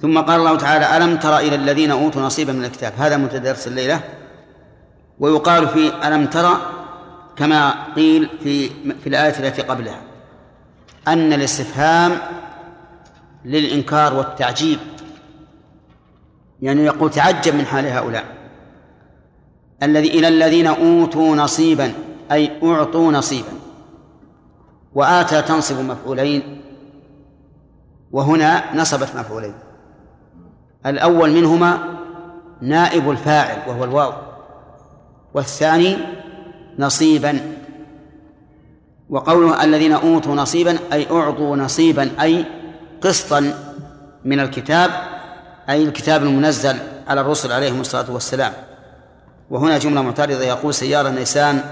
ثم قال الله تعالى ألم تر إلى الذين أوتوا نصيبا من الكتاب؟ هذا متدرس الليلة. ويقال في ألم ترى كما قيل في في الآية التي قبلها أن الاستفهام للإنكار والتعجيب. يعني يقول تعجب من حال هؤلاء. الذي إلى الذين أوتوا نصيبا أي أعطوا نصيبا. وآتى تنصب مفعولين وهنا نصبت مفعولين. الأول منهما نائب الفاعل وهو الواو. والثاني نصيبا. وقوله الذين أوتوا نصيبا أي أعطوا نصيبا أي قسطا من الكتاب أي الكتاب المنزل على الرسل عليهم الصلاة والسلام. وهنا جملة معترضة يقول سيارة نيسان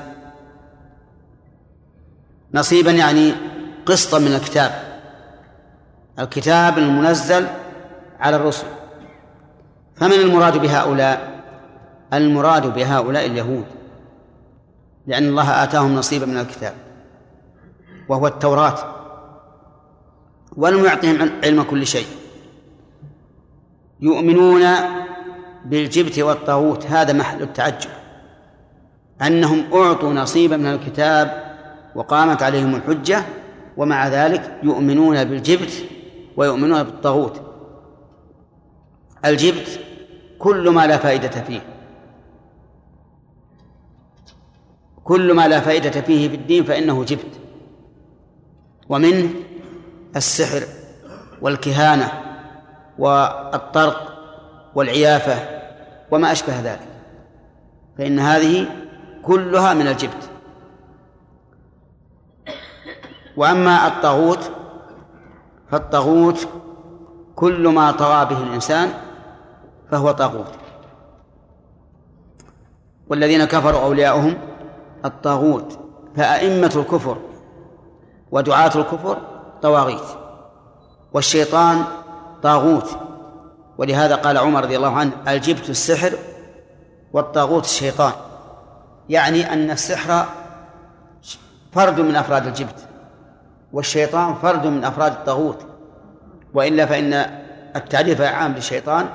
نصيبا يعني قسطا من الكتاب الكتاب المنزل على الرسل. فمن المراد بهؤلاء؟ المراد بهؤلاء اليهود لأن الله آتاهم نصيبا من الكتاب وهو التوراة. ولم يعطهم علم كل شيء. يؤمنون بالجبت والطاغوت هذا محل التعجب. أنهم أعطوا نصيبا من الكتاب وقامت عليهم الحجة ومع ذلك يؤمنون بالجبت ويؤمنون بالطاغوت. الجبت كل ما لا فائدة فيه. كل ما لا فائدة فيه في الدين فإنه جبت. ومنه السحر والكهانة والطرق والعيافة وما أشبه ذلك. فإن هذه كلها من الجبت. وأما الطاغوت فالطاغوت كل ما طغى به الإنسان فهو طاغوت. والذين كفروا أولياؤهم الطاغوت فأئمة الكفر ودعاة الكفر طواغيت والشيطان طاغوت ولهذا قال عمر رضي الله عنه الجبت السحر والطاغوت الشيطان يعني أن السحر فرد من أفراد الجبت والشيطان فرد من أفراد الطاغوت وإلا فإن التعريف عام للشيطان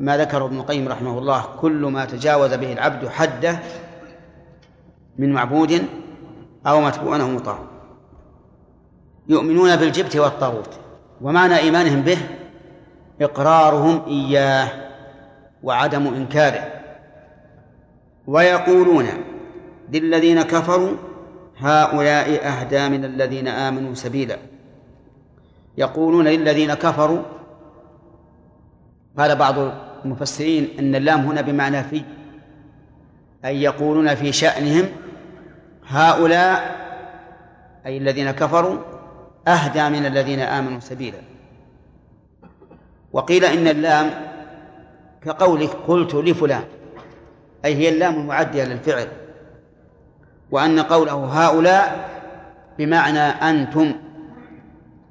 ما ذكره ابن القيم رحمه الله كل ما تجاوز به العبد حده من معبود أو متبوع أو مطاع. يؤمنون بالجبت والطاغوت. ومعنى إيمانهم به إقرارهم إياه وعدم إنكاره. ويقولون للذين كفروا هؤلاء أهدى من الذين آمنوا سبيلا. يقولون للذين كفروا قال بعض المفسرين أن اللام هنا بمعنى في أي يقولون في شأنهم هؤلاء أي الذين كفروا أهدى من الذين آمنوا سبيلا. وقيل إن اللام كقولك قلت لفلان أي هي اللام المعدية للفعل وأن قوله هؤلاء بمعنى أنتم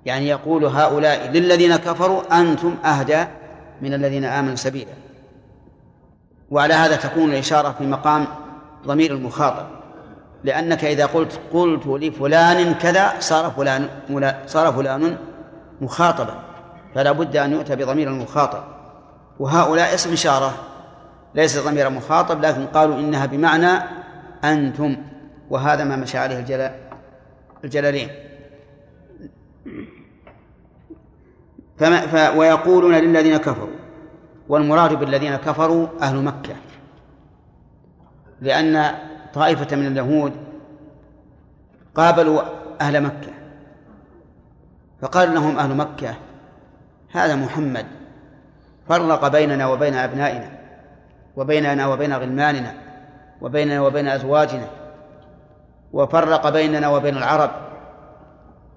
يعني يقول هؤلاء للذين كفروا أنتم أهدى من الذين آمنوا سبيلا. وعلى هذا تكون الإشارة في مقام ضمير المخاطب. لأنك إذا قلت قلت لفلان كذا صار فلان صار فلان مخاطبا. فلا بد أن يؤتى بضمير المخاطب. وهؤلاء اسم إشارة. ليس ضمير مخاطب لكن قالوا إنها بمعنى أنتم. وهذا ما مشى عليه الجلال الجلالين. فما ف ويقولون للذين كفروا. والمراد بالذين كفروا أهل مكة. لأن طائفة من اليهود قابلوا أهل مكة. فقال لهم أهل مكة هذا محمد فرق بيننا وبين أبنائنا وبيننا وبين غلماننا وبيننا وبين أزواجنا وفرق بيننا وبين العرب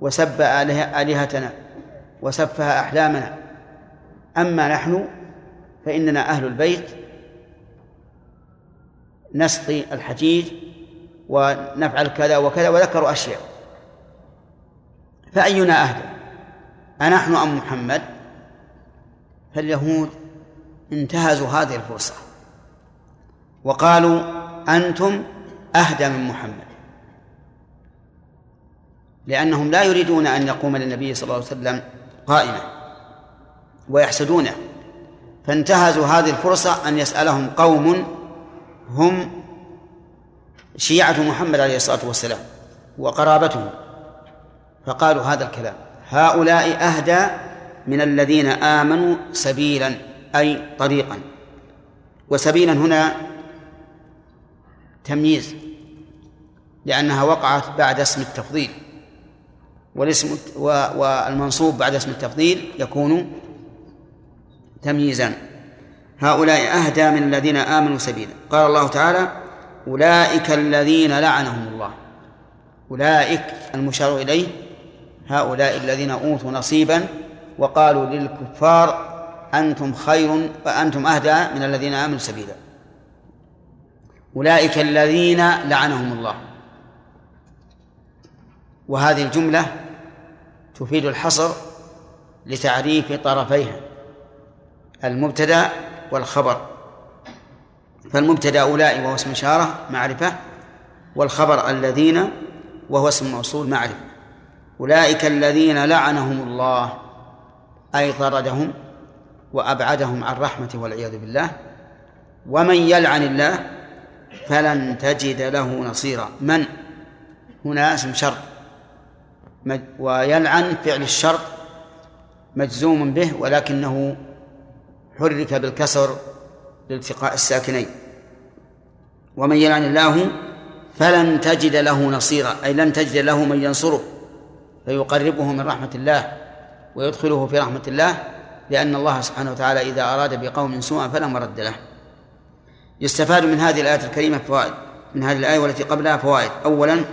وسب آلهتنا وسفه أحلامنا. أما نحن فإننا أهل البيت نسقي الحجيج ونفعل كذا وكذا وذكروا أشياء. فأينا أهدى؟ أنحن أم محمد؟ فاليهود انتهزوا هذه الفرصة وقالوا أنتم أهدى من محمد. لأنهم لا يريدون أن يقوم للنبي صلى الله عليه وسلم قائمة ويحسدونه. فانتهزوا هذه الفرصة أن يسألهم قوم هم شيعة محمد عليه الصلاة والسلام وقرابته فقالوا هذا الكلام هؤلاء أهدى من الذين آمنوا سبيلا أي طريقا. وسبيلا هنا تمييز لأنها وقعت بعد اسم التفضيل. والاسم والمنصوب بعد اسم التفضيل يكون تمييزا. هؤلاء أهدى من الذين آمنوا سبيلا. قال الله تعالى أولئك الذين لعنهم الله. أولئك المشار إليه هؤلاء الذين أوتوا نصيبا وقالوا للكفار أنتم خير وأنتم أهدى من الذين آمنوا سبيلا. أولئك الذين لعنهم الله. وهذه الجملة تفيد الحصر لتعريف طرفيها. المبتدأ والخبر. فالمبتدأ أولئك وهو اسم إشارة معرفة. والخبر الذين وهو اسم موصول معرفة. أولئك الذين لعنهم الله أي طردهم وأبعدهم عن رحمته والعياذ بالله. ومن يلعن الله فلن تجد له نصيرا. من؟ هنا اسم شرط ويلعن فعل الشرط مجزوم به ولكنه حرك بالكسر لالتقاء الساكنين. ومن يلعن الله فلن تجد له نصيرا أي لن تجد له من ينصره. فيقربه من رحمة الله ويدخله في رحمة الله لأن الله سبحانه وتعالى إذا أراد بقوم سوءا فلا مرد له. يستفاد من هذه الآية الكريمة فوائد من هذه الآية والتي قبلها فوائد. أولا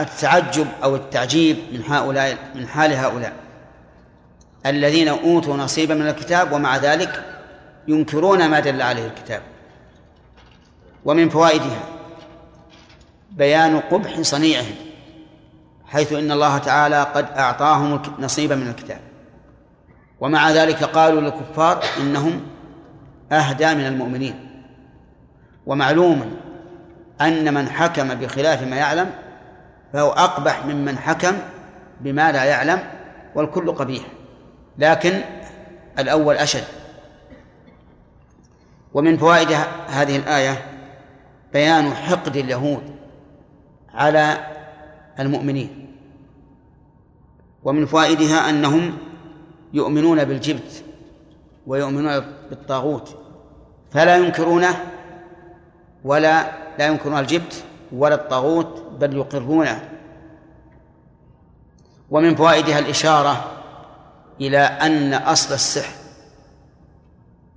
التعجب أو التعجيب من هؤلاء من حال هؤلاء. الذين أوتوا نصيبا من الكتاب ومع ذلك ينكرون ما دل عليه الكتاب. ومن فوائدها بيان قبح صنيعهم حيث إن الله تعالى قد أعطاهم نصيبا من الكتاب. ومع ذلك قالوا للكفار إنهم أهدى من المؤمنين. ومعلوم أن من حكم بخلاف ما يعلم فهو أقبح ممن حكم بما لا يعلم والكل قبيح. لكن الأول أشد. ومن فوائد هذه الآية بيان حقد اليهود على المؤمنين. ومن فوائدها أنهم يؤمنون بالجبت ويؤمنون بالطاغوت فلا ينكرونه ولا لا ينكرون الجبت ولا الطاغوت بل يقرونه. ومن فوائدها الإشارة إلى أن أصل السحر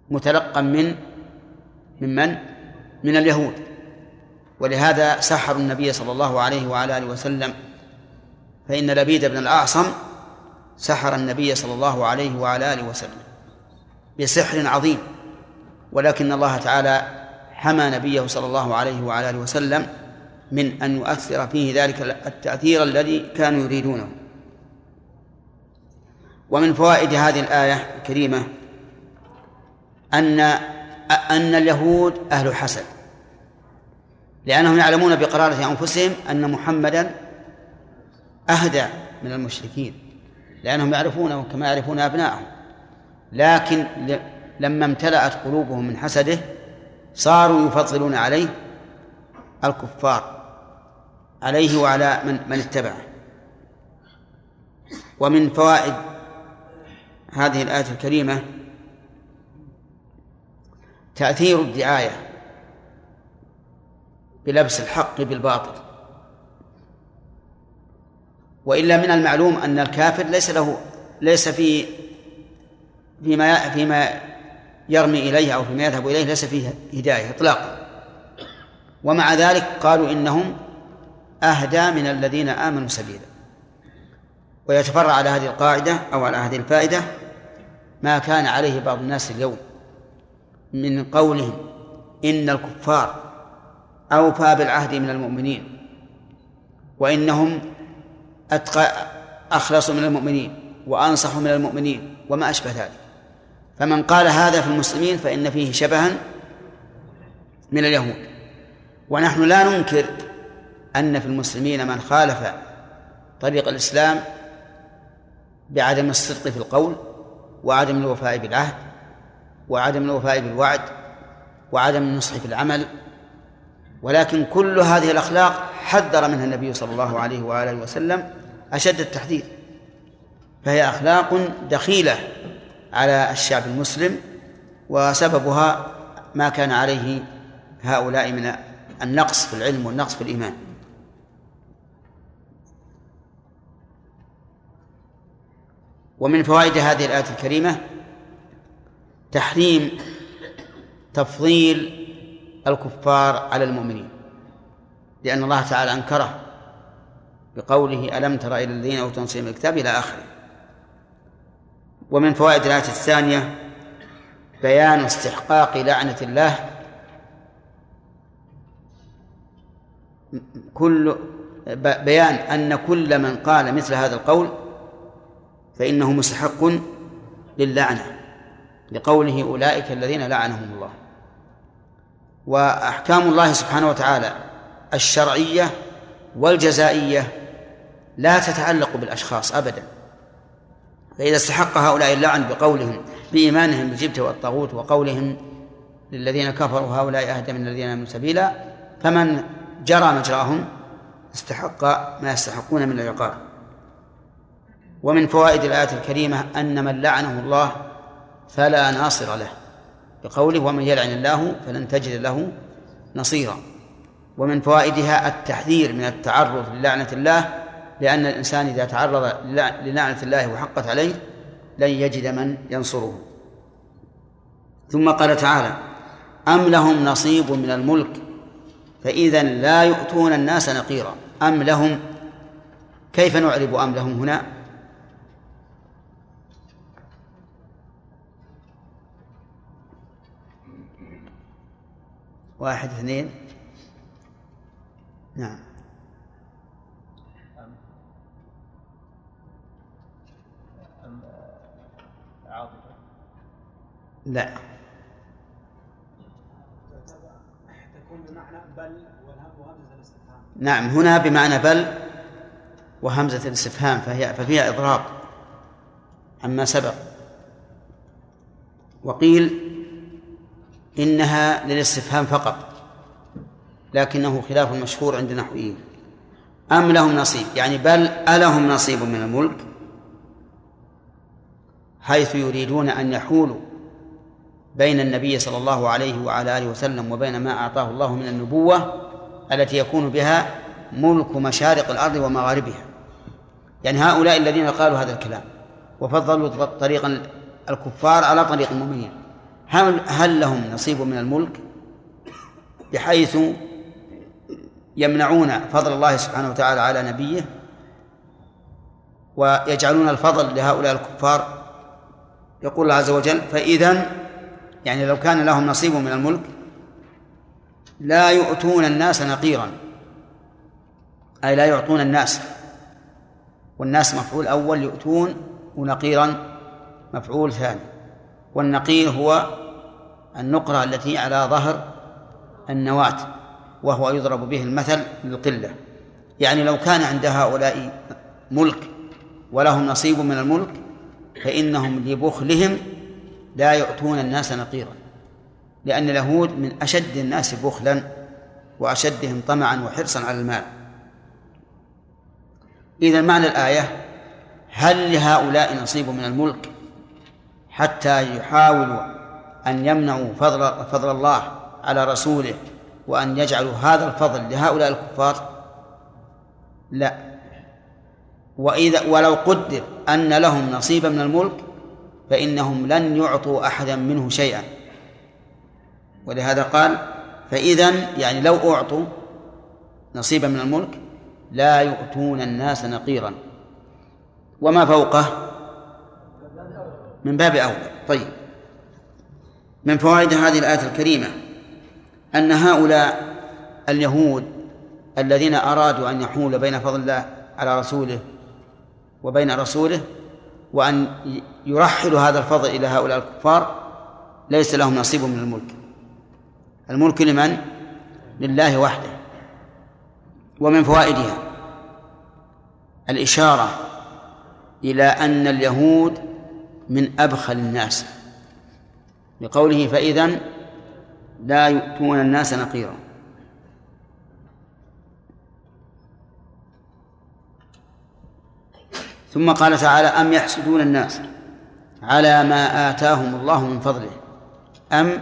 متلقى من من من؟ اليهود. ولهذا سحروا النبي صلى الله عليه وعلى آله وسلم. فإن لبيد بن الأعصم سحر النبي صلى الله عليه وعلى آله وسلم بسحر عظيم. ولكن الله تعالى حمى نبيه صلى الله عليه وعلى آله وسلم من أن يؤثر فيه ذلك التأثير الذي كانوا يريدونه. ومن فوائد هذه الآية الكريمة أن أن اليهود أهل حسد لأنهم يعلمون بقرارة أنفسهم أن محمدا أهدى من المشركين لأنهم يعرفونه كما يعرفون أبنائهم لكن لما امتلأت قلوبهم من حسده صاروا يفضلون عليه الكفار عليه وعلى من من اتبعه. ومن فوائد هذه الآية الكريمة تأثير الدعاية بلبس الحق بالباطل. وإلا من المعلوم أن الكافر ليس له ليس في فيما فيما يرمي إليه أو فيما يذهب إليه ليس فيه هداية إطلاقا. ومع ذلك قالوا إنهم أهدى من الذين آمنوا سبيلا. ويتفرع على هذه القاعدة أو على هذه الفائدة ما كان عليه بعض الناس اليوم من قولهم إن الكفار أوفى بالعهد من المؤمنين وإنهم أتقى أخلص من المؤمنين وأنصح من المؤمنين وما أشبه ذلك. فمن قال هذا في المسلمين فإن فيه شبها من اليهود. ونحن لا ننكر أن في المسلمين من خالف طريق الإسلام بعدم الصدق في القول وعدم الوفاء بالعهد وعدم الوفاء بالوعد وعدم النصح في العمل. ولكن كل هذه الأخلاق حذر منها النبي صلى الله عليه وآله وسلم أشد التحذير. فهي أخلاق دخيلة على الشعب المسلم وسببها ما كان عليه هؤلاء من النقص في العلم والنقص في الإيمان. ومن فوائد هذه الآية الكريمة تحريم تفضيل الكفار على المؤمنين لأن الله تعالى أنكره بقوله ألم تر إلى الذين أوتوا نصيب الكتاب إلى آخره. ومن فوائد الآية الثانية بيان استحقاق لعنة الله. كل بيان أن كل من قال مثل هذا القول فإنه مستحق للعنة لقوله أولئك الذين لعنهم الله. وأحكام الله سبحانه وتعالى الشرعية والجزائية لا تتعلق بالأشخاص أبدا. فإذا استحق هؤلاء اللعن بقولهم بإيمانهم بالجبت والطاغوت وقولهم للذين كفروا هؤلاء أهدى من الذين آمنوا سبيلا فمن جرى مجراهم استحق ما يستحقون من العقاب. ومن فوائد الآية الكريمة أن من لعنه الله فلا ناصر له. بقوله ومن يلعن الله فلن تجد له نصيرا. ومن فوائدها التحذير من التعرض للعنة الله لأن الإنسان إذا تعرض للعنة الله وحقت عليه لن يجد من ينصره. ثم قال تعالى أم لهم نصيب من الملك؟ فإذا لا يؤتون الناس نقيرا. أم لهم؟ كيف نعرب أم لهم هنا؟ واحد اثنين. نعم. لا. تكون بمعنى بل وهمزة الاستفهام. نعم هنا بمعنى بل وهمزة الاستفهام فهي ففيها إضراب. عما سبق. وقيل إنها للاستفهام فقط لكنه خلاف المشهور عند النحويين أم لهم نصيب؟ يعني بل ألهم نصيب من الملك؟ حيث يريدون أن يحولوا بين النبي صلى الله عليه وعلى آله وسلم وبين ما أعطاه الله من النبوة التي يكون بها ملك مشارق الأرض ومغاربها. يعني هؤلاء الذين قالوا هذا الكلام وفضلوا طريق الكفار على طريق المؤمنين. هل هل لهم نصيب من الملك بحيث يمنعون فضل الله سبحانه وتعالى على نبيه ويجعلون الفضل لهؤلاء الكفار؟ يقول الله عز وجل فإذا يعني لو كان لهم نصيب من الملك لا يؤتون الناس نقيرا أي لا يعطون الناس والناس مفعول أول يؤتون ونقيرا مفعول ثاني. والنقير هو النقرة التي على ظهر النواة وهو يضرب به المثل للقلة يعني لو كان عند هؤلاء ملك ولهم نصيب من الملك فإنهم لبخلهم لا يؤتون الناس نقيرا لأن اليهود من أشد الناس بخلا وأشدهم طمعا وحرصا على المال. إذا معنى الآية هل لهؤلاء نصيب من الملك؟ حتى يحاولوا أن يمنعوا فضل فضل الله على رسوله وأن يجعلوا هذا الفضل لهؤلاء الكفار؟ لا. وإذا ولو قدر أن لهم نصيبا من الملك فإنهم لن يعطوا أحدا منه شيئا. ولهذا قال فإذا يعني لو أعطوا نصيبا من الملك لا يؤتون الناس نقيرا. وما فوقه؟ من باب أولى طيب. من فوائد هذه الآية الكريمة أن هؤلاء اليهود الذين أرادوا أن يحول بين فضل الله على رسوله وبين رسوله وأن يرحلوا هذا الفضل إلى هؤلاء الكفار ليس لهم نصيب من الملك. الملك لمن؟ لله وحده. ومن فوائدها الإشارة إلى أن اليهود من أبخل الناس. لقوله فإذا لا يؤتون الناس نقيرا. ثم قال تعالى أم يحسدون الناس على ما آتاهم الله من فضله؟ أم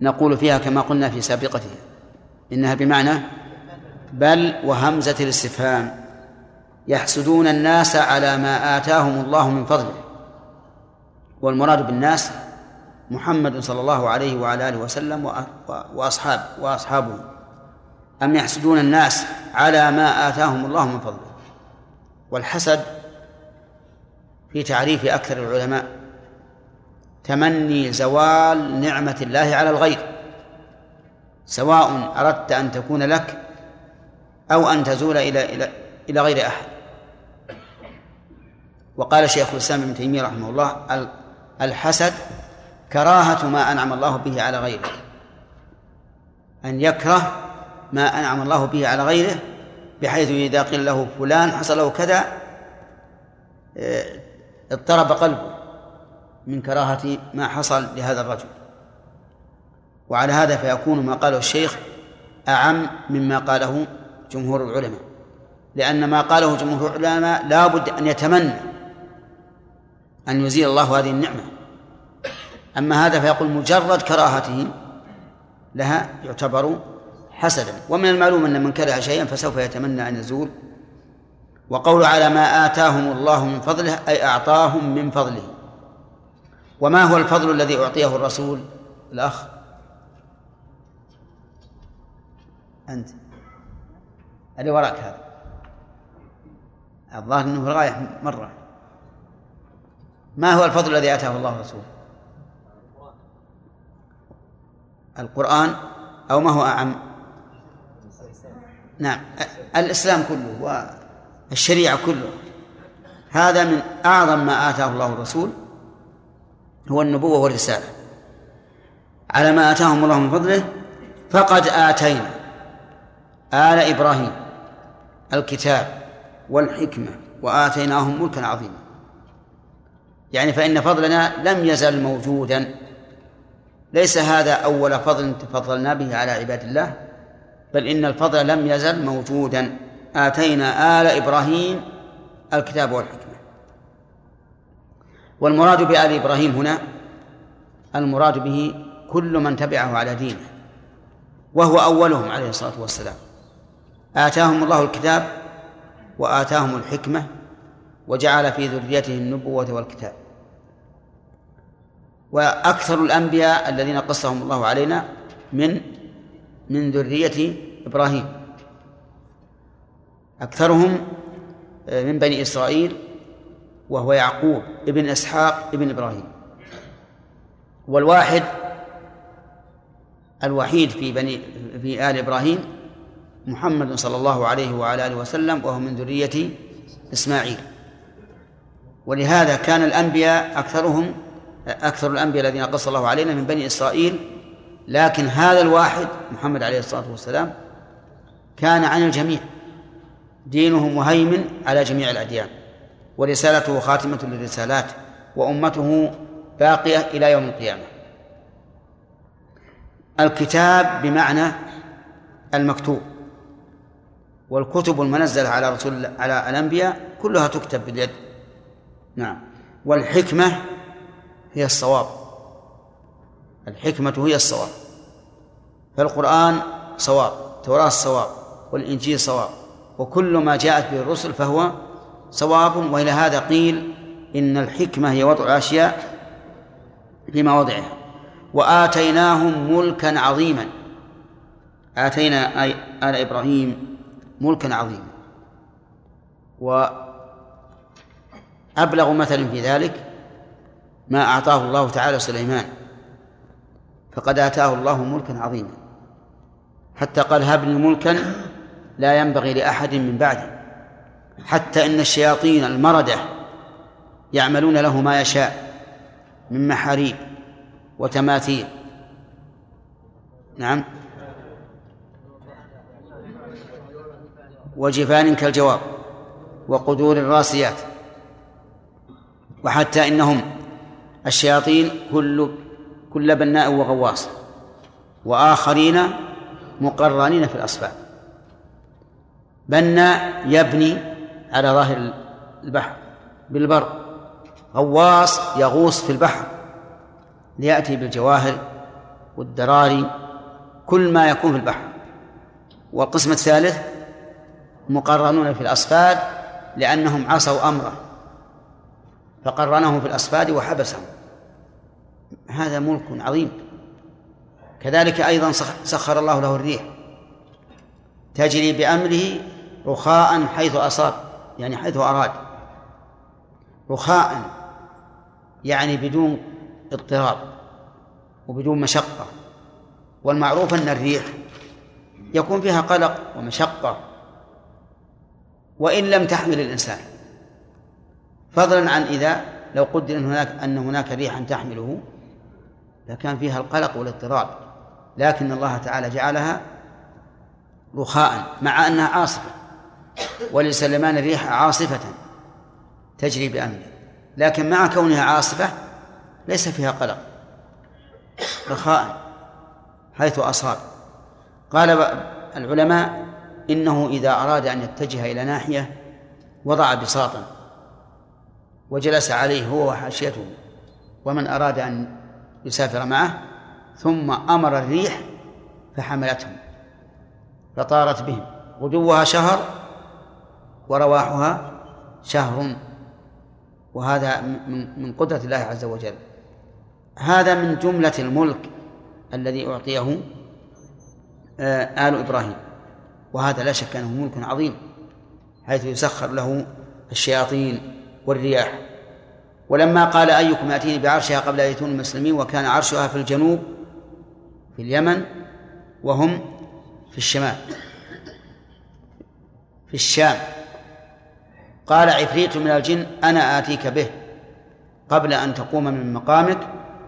نقول فيها كما قلنا في سابقتها إنها بمعنى بل وهمزة الاستفهام. يحسدون الناس على ما آتاهم الله من فضله. والمراد بالناس محمد صلى الله عليه وعلى آله وسلم وأصحاب وأصحابه. أم يحسدون الناس على ما آتاهم الله من فضله؟ والحسد في تعريف أكثر العلماء تمني زوال نعمة الله على الغير. سواء أردت أن تكون لك أو أن تزول إلى إلى إلى غير أحد. وقال شيخ الإسلام ابن تيمية رحمه الله الحسد كراهة ما أنعم الله به على غيره. أن يكره ما أنعم الله به على غيره بحيث إذا قيل له فلان حصل له كذا آه، اضطرب قلبه من كراهة ما حصل لهذا الرجل. وعلى هذا فيكون ما قاله الشيخ أعم مما قاله جمهور العلماء لأن ما قاله جمهور العلماء لا بد أن يتمنى أن يزيل الله هذه النعمة. أما هذا فيقول مجرد كراهته لها يعتبر حسدا. ومن المعلوم أن من كره شيئا فسوف يتمنى أن يزول. وقول على ما آتاهم الله من فضله أي أعطاهم من فضله. وما هو الفضل الذي أعطيه الرسول؟ الأخ. أنت. اللي وراك هذا؟ الظاهر أنه الغاية مرة. ما هو الفضل الذي آتاه الله رسوله؟ القرآن أو ما هو أعم؟ نعم. الإسلام كله والشريعة كله. هذا من أعظم ما آتاه الله الرسول هو النبوة والرسالة. على ما آتاهم الله من فضله فقد آتينا آل إبراهيم الكتاب والحكمة وآتيناهم ملكا عظيما. يعني فإن فضلنا لم يزل موجودا. ليس هذا أول فضل تفضلنا به على عباد الله بل إن الفضل لم يزل موجودا. آتينا آل إبراهيم الكتاب والحكمة. والمراد بآل إبراهيم هنا المراد به كل من تبعه على دينه وهو أولهم عليه الصلاة والسلام. آتاهم الله الكتاب وآتاهم الحكمة وجعل في ذريته النبوة والكتاب. وأكثر الأنبياء الذين قصهم الله علينا من من ذرية إبراهيم. أكثرهم آه، من بني إسرائيل وهو يعقوب ابن إسحاق ابن إبراهيم. والواحد الوحيد في بني في آل إبراهيم محمد صلى الله عليه وعلى آله وسلم وهو من ذرية إسماعيل. ولهذا كان الأنبياء أكثرهم أكثر الأنبياء الذين قص الله علينا من بني إسرائيل لكن هذا الواحد محمد عليه الصلاة والسلام كان عن الجميع. دينه مهيمن على جميع الأديان ورسالته خاتمة للرسالات وأمته باقية إلى يوم القيامة. الكتاب بمعنى المكتوب والكتب المنزلة على رسول على الأنبياء كلها تكتب باليد. نعم. والحكمة هي الصواب. الحكمة هي الصواب. فالقرآن صواب التوراة صواب والإنجيل صواب. وكل ما جاءت به الرسل فهو صواب. وإلى هذا قيل إن الحكمة هي وضع الأشياء في مواضعها وآتيناهم ملكا عظيما. آتينا آل إبراهيم ملكا عظيما. وأبلغ مثل في ذلك ما أعطاه الله تعالى سليمان فقد آتاه الله ملكا عظيما. حتى قال هب لي ملكا لا ينبغي لأحد من بعدي حتى إن الشياطين المردة يعملون له ما يشاء من محاريب وتماثيل. نعم. وجفان كالجواب وقدور الراسيات. وحتى إنهم الشياطين كل كل بناء وغواص وآخرين مقرنين في الأصفاد. بناء يبني على ظاهر البحر بالبر غواص يغوص في البحر ليأتي بالجواهر والدراري كل ما يكون في البحر. والقسم الثالث مقرنون في الأصفاد لأنهم عصوا أمره. فقرنهم في الأصفاد وحبسهم هذا ملك عظيم. كذلك أيضا سخر الله له الريح. تجري بأمره رخاء حيث أصاب يعني حيث أراد. رخاء يعني بدون اضطراب وبدون مشقة. والمعروف أن الريح يكون فيها قلق ومشقة وإن لم تحمل الإنسان. فضلا عن إذا لو قدر أن هناك أن هناك ريحا تحمله لكان فيها القلق والاضطراب. لكن الله تعالى جعلها رخاء مع أنها عاصفة. ولسلمان الريح عاصفة تجري بأمره. لكن مع كونها عاصفة ليس فيها قلق. رخاء حيث أصاب. قال العلماء إنه إذا أراد أن يتجه إلى ناحية وضع بساطا. وجلس عليه هو وحاشيته ومن أراد أن يسافر معه ثم أمر الريح فحملتهم فطارت بهم. غدوها شهر ورواحها شهر وهذا من قدرة الله عز وجل. هذا من جملة الملك الذي أعطيه آه، آل إبراهيم. وهذا لا شك أنه ملك عظيم حيث يسخر له الشياطين. والرياح. ولما قال أيكم يأتيني بعرشها قبل أن يأتون المسلمين وكان عرشها في الجنوب في اليمن وهم في الشمال. في الشام. قال عفريت من الجن أنا آتيك به قبل أن تقوم من مقامك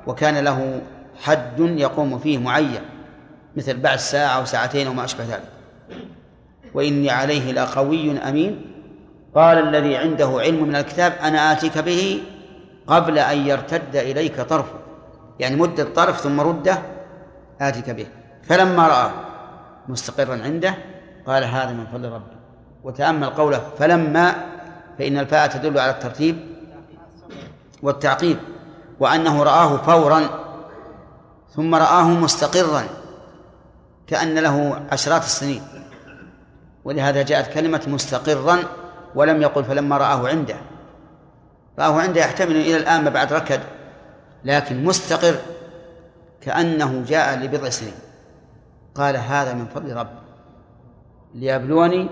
وكان له حد يقوم فيه معين مثل بعد ساعة أو ساعتين أو ما أشبه ذلك. وإني عليه لقوي أمين قال الذي عنده علم من الكتاب أنا آتيك به قبل أن يرتد إليك طرفه. يعني مدة طرف ثم رده آتيك به. فلما رأى مستقرا عنده قال هذا من فضل ربي. وتأمل قوله فلما فإن الفاء تدل على الترتيب والتعقيب وأنه رآه فورا ثم رآه مستقرا كأن له عشرات السنين. ولهذا جاءت كلمة مستقرا ولم يقل فلما رآه عنده. رآه عنده يحتمل إلى الآن ما بعد ركد لكن مستقر كأنه جاء لبضع سنين. قال هذا من فضل ربي ليبلوني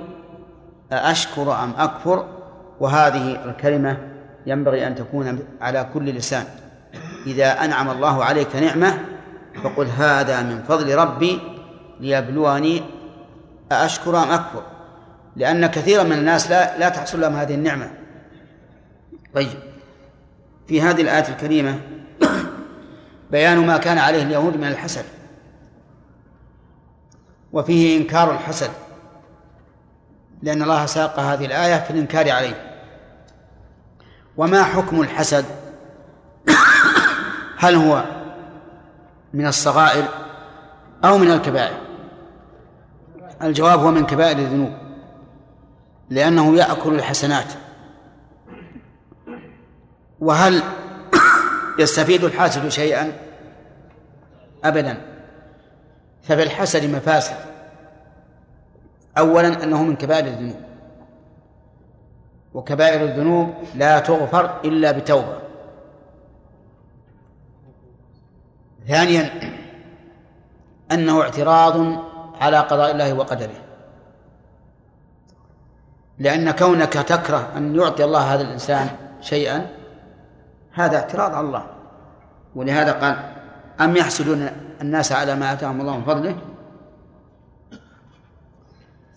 أأشكر أم أكفر؟ وهذه الكلمة ينبغي أن تكون على كل لسان. إذا أنعم الله عليك نعمة فقل هذا من فضل ربي ليبلوني أأشكر أم أكفر؟ لأن كثيرا من الناس لا لا تحصل لهم هذه النعمة. طيب. في هذه الآية الكريمة بيان ما كان عليه اليهود من الحسد. وفيه إنكار الحسد. لأن الله ساق هذه الآية في الإنكار عليه. وما حكم الحسد؟ هل هو من الصغائر أو من الكبائر؟ الجواب هو من كبائر الذنوب. لأنه يأكل الحسنات. وهل يستفيد الحاسد شيئا؟ أبدا. ففي الحسد مفاسد. أولا أنه من كبائر الذنوب. وكبائر الذنوب لا تغفر إلا بتوبة. ثانيا أنه اعتراض على قضاء الله وقدره. لأن كونك تكره أن يعطي الله هذا الإنسان شيئا هذا اعتراض على الله. ولهذا قال أم يحسدون الناس على ما آتاهم الله من فضله؟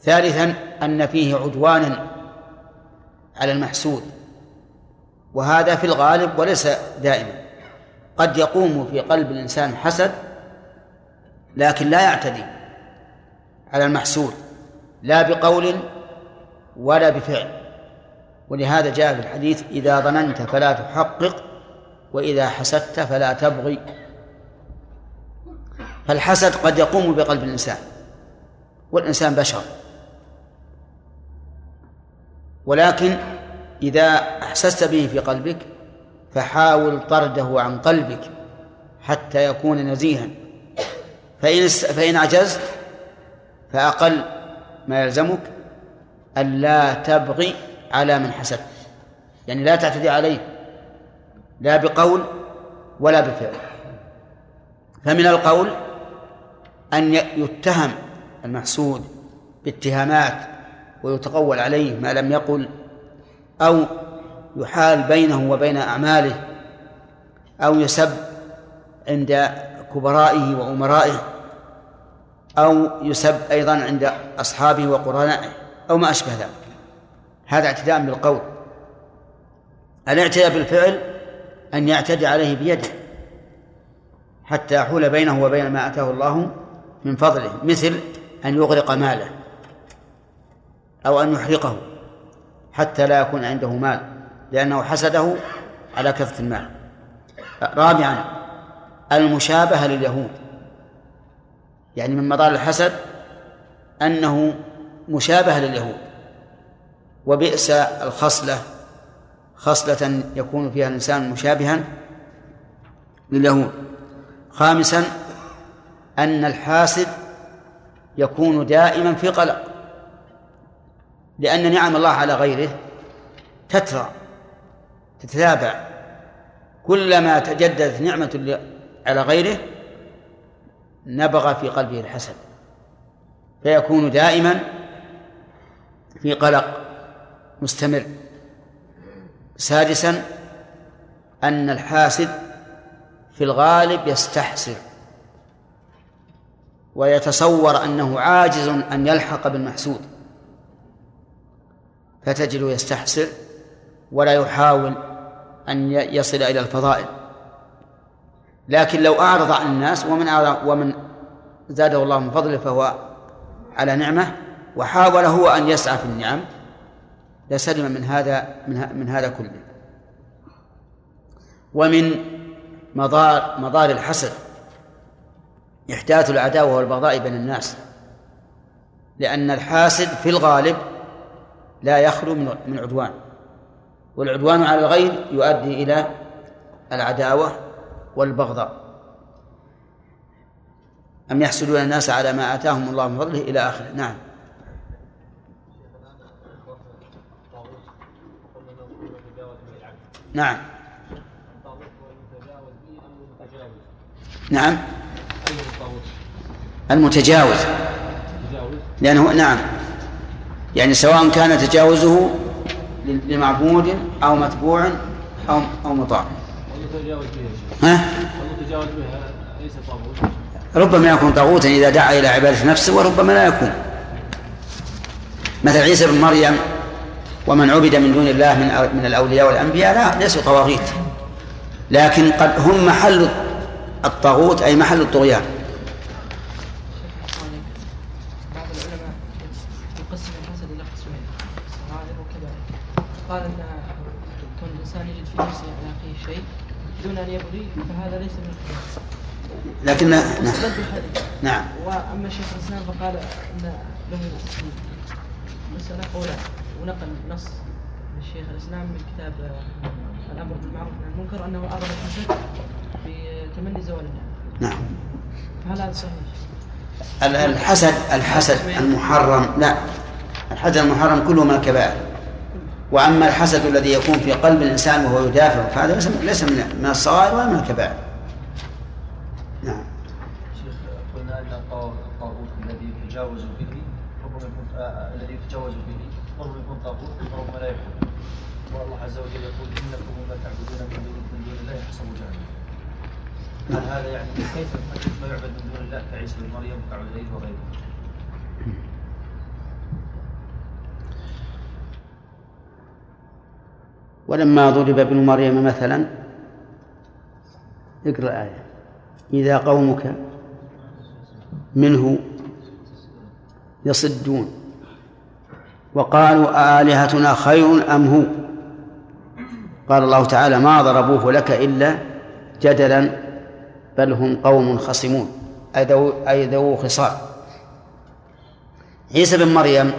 ثالثا أن فيه عدوانا على المحسود. وهذا في الغالب وليس دائما. قد يقوم في قلب الإنسان حسد لكن لا يعتدي على المحسود. لا بقول ولا بفعل. ولهذا جاء في الحديث إذا ظننت فلا تحقق وإذا حسدت فلا تبغي. فالحسد قد يقوم بقلب الإنسان والإنسان بشر. ولكن إذا أحسست به في قلبك فحاول طرده عن قلبك حتى يكون نزيها. فإن فإن عجزت فأقل ما يلزمك ألا تبغي على من حسدت يعني لا تعتدي عليه. لا بقول ولا بفعل. فمن القول أن يتهم المحسود باتهامات ويتقول عليه ما لم يقل أو يحال بينه وبين أعماله أو يسب عند كبرائه وأمرائه أو يسب أيضا عند أصحابه وقرنائه. أو ما أشبه ذلك. هذا اعتداء بالقول. الاعتداء بالفعل أن يعتدي عليه بيده حتى يحول بينه وبين ما أتاه الله من فضله مثل أن يغرق ماله أو أن يحرقه حتى لا يكون عنده مال لأنه حسده على كثرة المال. رابعا المشابهة لليهود. يعني من مضار الحسد أنه مشابهة لليهود. وبئس الخصلة خصلة يكون فيها الإنسان مشابها لليهود. خامسا أن الحاسد يكون دائما في قلق لأن نعم الله على غيره تترى تتتابع. كلما تجددت نعمة على غيره نبغ في قلبه الحسد فيكون دائما في قلق. مستمر. سادسا أن الحاسد في الغالب يستحسر ويتصور أنه عاجز أن يلحق بالمحسود. فتجده يستحسر ولا يحاول أن يصل إلى الفضائل. لكن لو أعرض عن الناس ومن ومن زاده الله من فضله فهو على نعمة. وحاول هو أن يسعى في النعم لسلم من هذا من, من هذا كله. ومن مضار مضار الحسد إحداث العداوة والبغضاء بين الناس. لأن الحاسد في الغالب لا يخلو من عدوان. والعدوان على الغير يؤدي إلى العداوة والبغضاء. أم يحسدون الناس على ما آتاهم الله من فضله إلى آخره؟ نعم. نعم. نعم. المتجاوز. لأنه نعم. يعني سواء كان تجاوزه لمعبود أو متبوع أو أو مطاع. ها؟ ربما يكون طاغوتا إذا دعا إلى عبادة نفسه وربما لا يكون. مثل عيسى بن مريم ومن عبد من دون الله من من الأولياء والأنبياء لا ليسوا طواغيت. لكن قد هم محل الطاغوت أي محل الطغيان. قال كون الانسان يجد في نفسه اخيه شيء دون ان يبغي فهذا ليس من لكن نعم. نعم. وأما شيخ الإسلام فقال إن له مسألة قولان ونقل نص للشيخ الإسلام من كتاب آه، الأمر بالمعروف والنهي عن المنكر انه اراد الحسد بتمني زوال النعم نعم. فهل هذا صحيح؟ ال- الحسد الحسد المحرم لا. الحسد المحرم كله من الكبائر. وأما الحسد الذي يكون في قلب الإنسان وهو يدافع فهذا ليس ليس من من الصغائر ولا من الكبائر. نعم. شيخ قلنا أن الطاغ- الطاغوت الذي يتجاوز به ربما يكون آه، آه، الذي يتجاوز به ربما يكون طاغوت وربما لا يكون والله عز وجل يقول إنكم وما تعبدون من دون من دون الله حسب جهنم هل هذا يعني كيف ما يعبد من دون الله كعيسى بن مريم وكعزيز وغيره؟ ولما ضرب ابن مريم مثلا اقرأ الايه إذا قومك منه يصدون. وقالوا آلهتنا خير أم هو؟ قال الله تعالى ما ضربوه لك إلا جدلا بل هم قوم خصمون. أي ذو, خصام عيسى بن مريم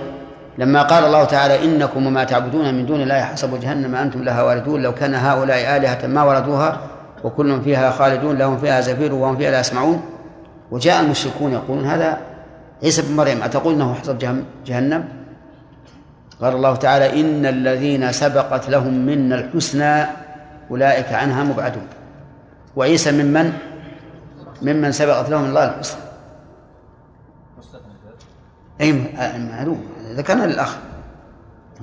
لما قال الله تعالى إنكم وما تعبدون من دون الله حسب جهنم أنتم لها واردون لو كان هؤلاء آلهة ما وردوها وكل فيها خالدون لهم فيها زفير وهم فيها لا يسمعون. وجاء المشركون يقولون هذا عيسى بن مريم أتقول أنه حسب جهنم. قال الله تعالى إن الذين سبقت لهم منا الحسنى أولئك عنها مبعدون. وعيسى ممن ممن سبقت لهم الله الحسنى. أي م- معلوم. ذكرنا للأخ.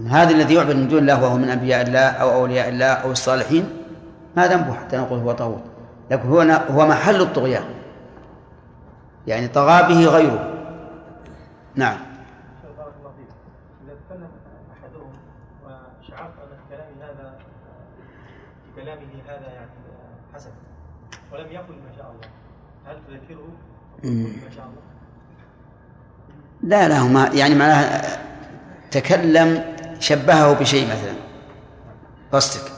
هذا الذي يعبد من دون الله وهو من أنبياء الله أو أولياء الله أو الصالحين ما ذنبه حتى نقول هو طاغوت. لكن هو هو محل الطغيان. يعني طغى به غيره. نعم بارك الله فيك اذا تكلم احدهم وشعرت ان في كلامي هذا في كلامه هذا يعني حسن ولم يقل ما شاء الله. هل تذكره؟ ما شاء الله. لا لا هما يعني معناها تكلم شبهه بشيء مثلا. قصدك؟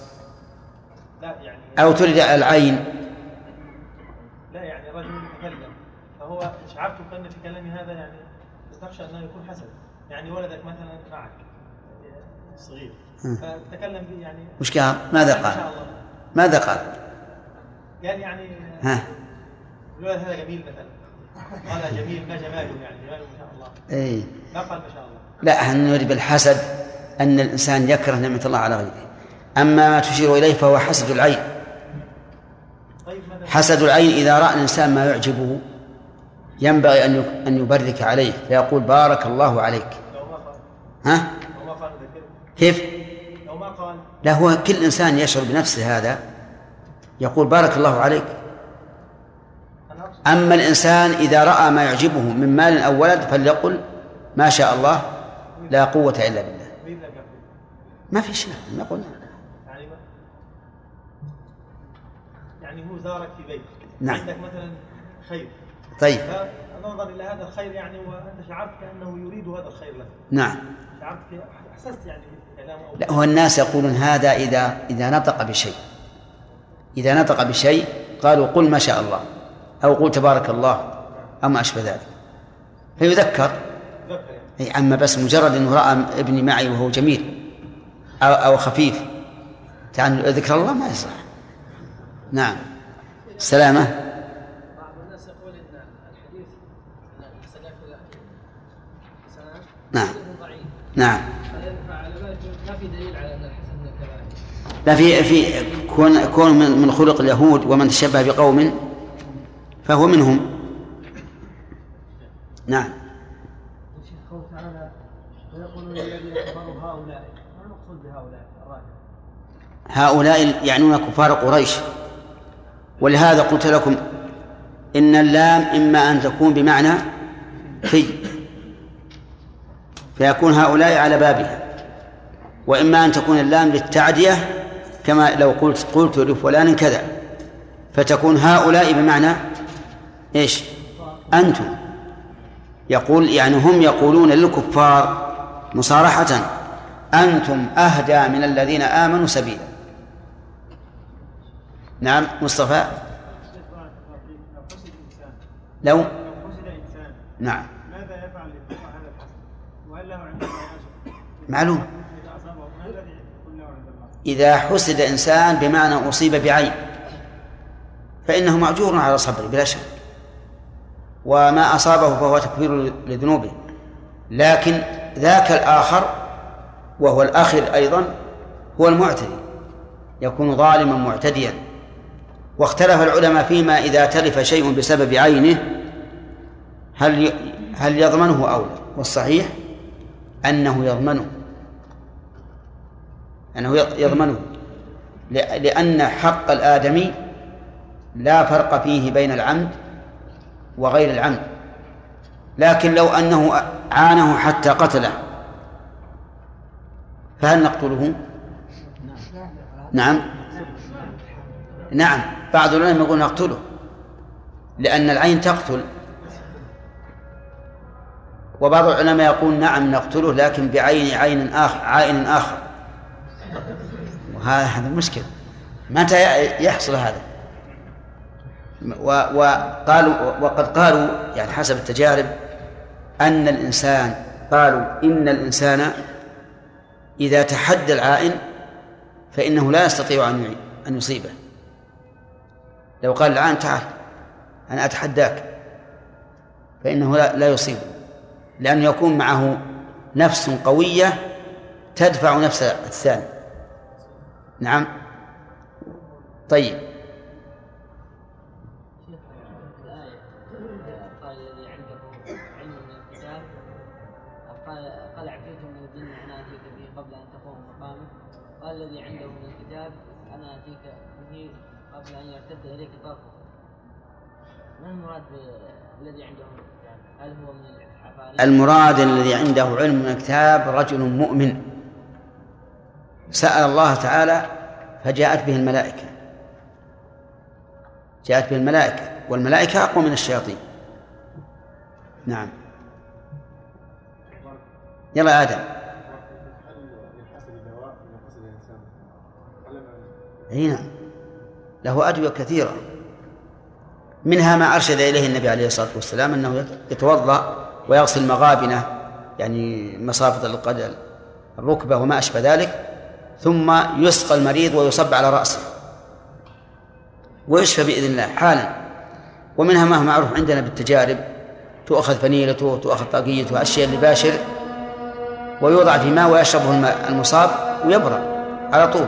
لا يعني أو تريد العين. لا يعني رجل يتكلم. فهو شعرت كان في كلامي هذا؟ يعني تخشى أنه يكون حسن. يعني ولدك مثلا معك. صغير. فتكلم به يعني وش قال ماذا ما شاء قال الله. ماذا قال؟ قال يعني ها. هذا جميل مثلا. قال جميل ما جماله يعني جماله ما شاء الله. اي ما قال ما شاء الله. لا إحنا نريد بالحسد أن الإنسان يكره نعمة الله على غيره. أما ما تشير إليه فهو حسد العين. طيب حسد العين إذا رأى الإنسان ما يعجبه ينبغي يك- أن يبرك عليه فيقول بارك الله عليك. ها؟ كيف؟ لو ما قال. لا هو كل إنسان يشعر بنفسه هذا. يقول بارك الله عليك. أما الإنسان إذا رأى ما يعجبه من مال أو ولد فليقل ما شاء الله لا قوة إلا بالله. ما في شيء نقول يعني هو زارك في بيت. نعم. عندك مثلا خير. طيب. فنظرا إلى هذا الخير يعني وأنت شعرت كأنه يريد هذا الخير لك. نعم. شعرت أحسست يعني كلامه أو لا هو الناس يقولون هذا إذا إذا نطق بشيء. إذا نطق بشيء قالوا قل ما شاء الله أو قل تبارك الله أو ما أشبه ذلك. فيذكر. ذكر أي أما بس مجرد أنه رأى ابني معي وهو جميل أو, أو خفيف. يعني ذكر الله ما يصلح. نعم. سلامة. بعض الناس يقول ان الحديث ان الحسن ياكل حسنات نعم. حديث ضعيف نعم فعلى ذلك ما في دليل على ان الحسن من الكبائر لا في في كون كون من خلق اليهود ومن تشبه بقوم فهو منهم. نعم. هؤلاء يعنون كفار قريش. ولهذا قلت لكم إن اللام إما أن تكون بمعنى في فيكون هؤلاء على بابها وإما أن تكون اللام للتعدية كما لو قلت قلت لفلان كذا. فتكون هؤلاء بمعنى إيش؟ أنتم. يقول يعني هم يقولون للكفار مصارحة أنتم أهدى من الذين آمنوا سبيلا. نعم مصطفى؟ لو؟ نعم. ماذا يفعل هذا الحسن؟ وهل له عند معلوم. إذا حسد إنسان بمعنى أصيب بعين فإنه مأجور على صبره بلا شك وما أصابه فهو تكفير لذنوبه لكن ذاك الآخر وهو الأخر أيضا هو المعتدي يكون ظالما معتديا. واختلف العلماء فيما إذا تلف شيء بسبب عينه هل هل يضمنه أو لا؟ والصحيح أنه يضمنه. أنه يضمنه. لأن حق الآدمي لا فرق فيه بين العمد وغير العمد. لكن لو أنه عانه حتى قتله فهل نقتله؟ نعم. نعم. بعض العلماء يقول نقتله لأن العين تقتل. وبعض العلماء يقول نعم نقتله لكن بعين عين آخر عائن آخر. هذا مشكلة. متى يحصل هذا. وقالوا وقد قالوا يعني حسب التجارب أن الإنسان قالوا إن الإنسان إذا تحدى العائن فإنه لا يستطيع أن أن يصيبه. لو قال العائن تعال أنا أتحداك. فإنه لا, لا يصيبه. لأنه يكون معه نفس قوية تدفع نفس الثاني. نعم طيب قال الذي عنده من الكتاب أنا اتيك به قبل ان يرتد اليك ما المراد الذي عنده من الكتاب؟ هل هو من المراد الذي عنده علم من الكتاب رجل مؤمن سأل الله تعالى فجاءت به الملائكة. جاءت به الملائكة والملائكة أقوى من الشياطين. نعم. يلا آدم. إي نعم. له أدوية كثيرة. منها ما أرشد إليه النبي عليه الصلاة والسلام أنه يتوضأ ويغسل مغابنه يعني مصافة القدم الركبة وما أشبه ذلك. ثم يسقى المريض ويصب على رأسه. ويشفى بإذن الله حالا. ومنها ما هو معروف عندنا بالتجارب. تؤخذ فنيلته تؤخذ طاقيته الشيء اللي باشر. ويوضع في ماء ويشربه المصاب ويبرأ على طول.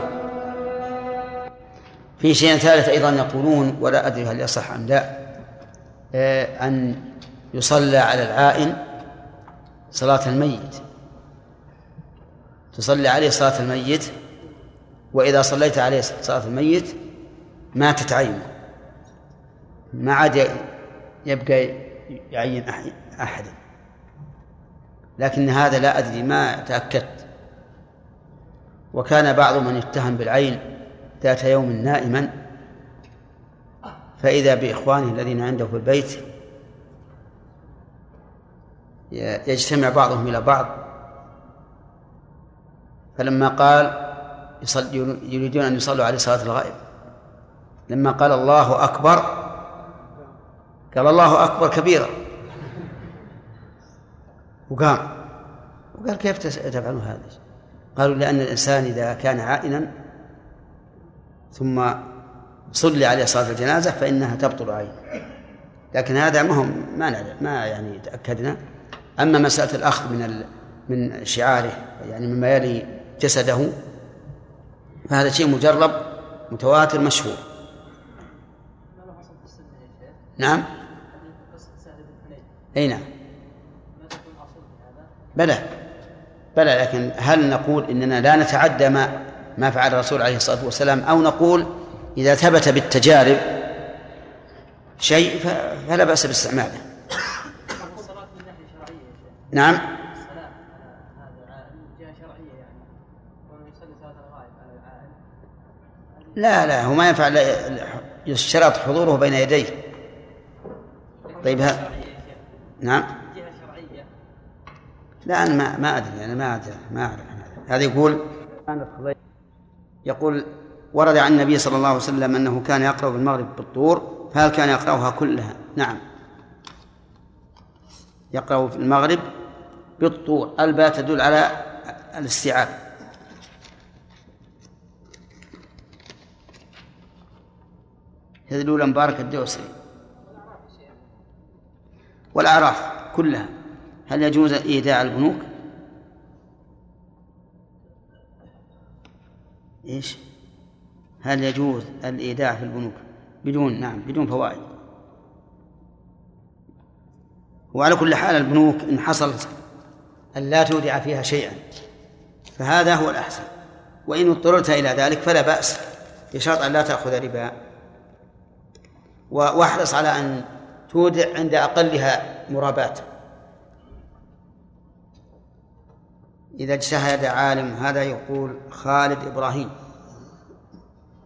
في شيء ثالث أيضا يقولون ولا أدري هل يصح أم لا آه، أن يصلى على العائن صلاة الميت. تصلي عليه صلاة الميت وإذا صليت عليه صلاة الميت ماتت عينه. ما عاد يبقى يعين أحد لكن هذا لا أدري ما تأكدت. وكان بعض من يتهم بالعين ذات يوم نائما. فإذا بإخوانه الذين عنده في البيت يجتمع بعضهم إلى بعض. فلما قال يريدون أن يصلوا عليه صلاة الغائب. لما قال الله أكبر قال الله أكبر كبيرا. وقام. وقال كيف تفعلون هذا؟ قالوا لأن الإنسان إذا كان عائنا ثم صلي عليه صلاة الجنازة فإنها تبطل عينه لكن هذا ما هم ما نعلم ما يعني تأكدنا. أما مسألة الأخذ من. من شعاره يعني مما يلي جسده فهذا شيء مجرب متواتر مشهور. نعم. أي نعم. بلى بلى لكن هل نقول إننا لا نتعدى ما ما فعل الرسول عليه الصلاة والسلام؟ أو نقول إذا ثبت بالتجارب شيء فلا بأس باستعماله. نعم. لا لا هو ما ينفع يشترط حضوره بين يديه. طيب ها. نعم. لا أنا ما ما أدري أنا ما أدري ما أعرف. هذا يقول يقول ورد عن النبي صلى الله عليه وسلم أنه كان يقرأ بالمغرب بالطور فهل كان يقرأها كلها؟ نعم. يقرأ في المغرب بالطور. الباء تدل على الاستيعاب. الأولى مبارك الدوسري. والأعراف كلها هل يجوز إيداع البنوك؟ إيش؟ هل يجوز الإيداع في البنوك؟ بدون نعم بدون فوائد. وعلى كل حال البنوك إن حصل أن لا تودع فيها شيئا فهذا هو الأحسن. وإن اضطررت إلى ذلك فلا بأس بشرط أن لا تأخذ ربا. واحرص على أن تودع عند أقلها مرابات. إذا اجتهد عالم هذا يقول خالد إبراهيم.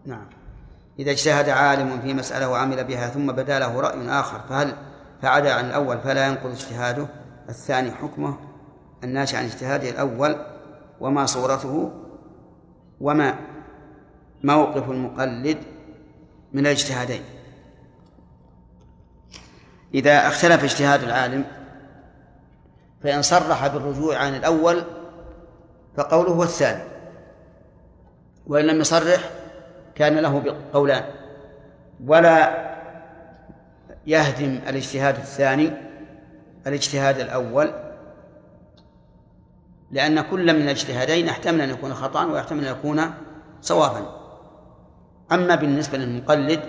نعم. إذا اجتهد عالم في مسألة وعمل بها ثم بدا له رأي آخر فهل فعدا عن الأول فلا ينقض اجتهاده؟ الثاني حكمه الناشئ عن اجتهاده الأول وما صورته وما موقف المقلد من الاجتهادين. إذا اختلف اجتهاد العالم فإن صرح بالرجوع عن الأول فقوله هو الثاني. وإن لم يصرح كان له قولان ولا يهدم الاجتهاد الثاني الاجتهاد الأول لأن كل من الاجتهادين يحتمل أن يكون خطأ ويحتمل أن يكون صوابا. أما بالنسبة للمقلد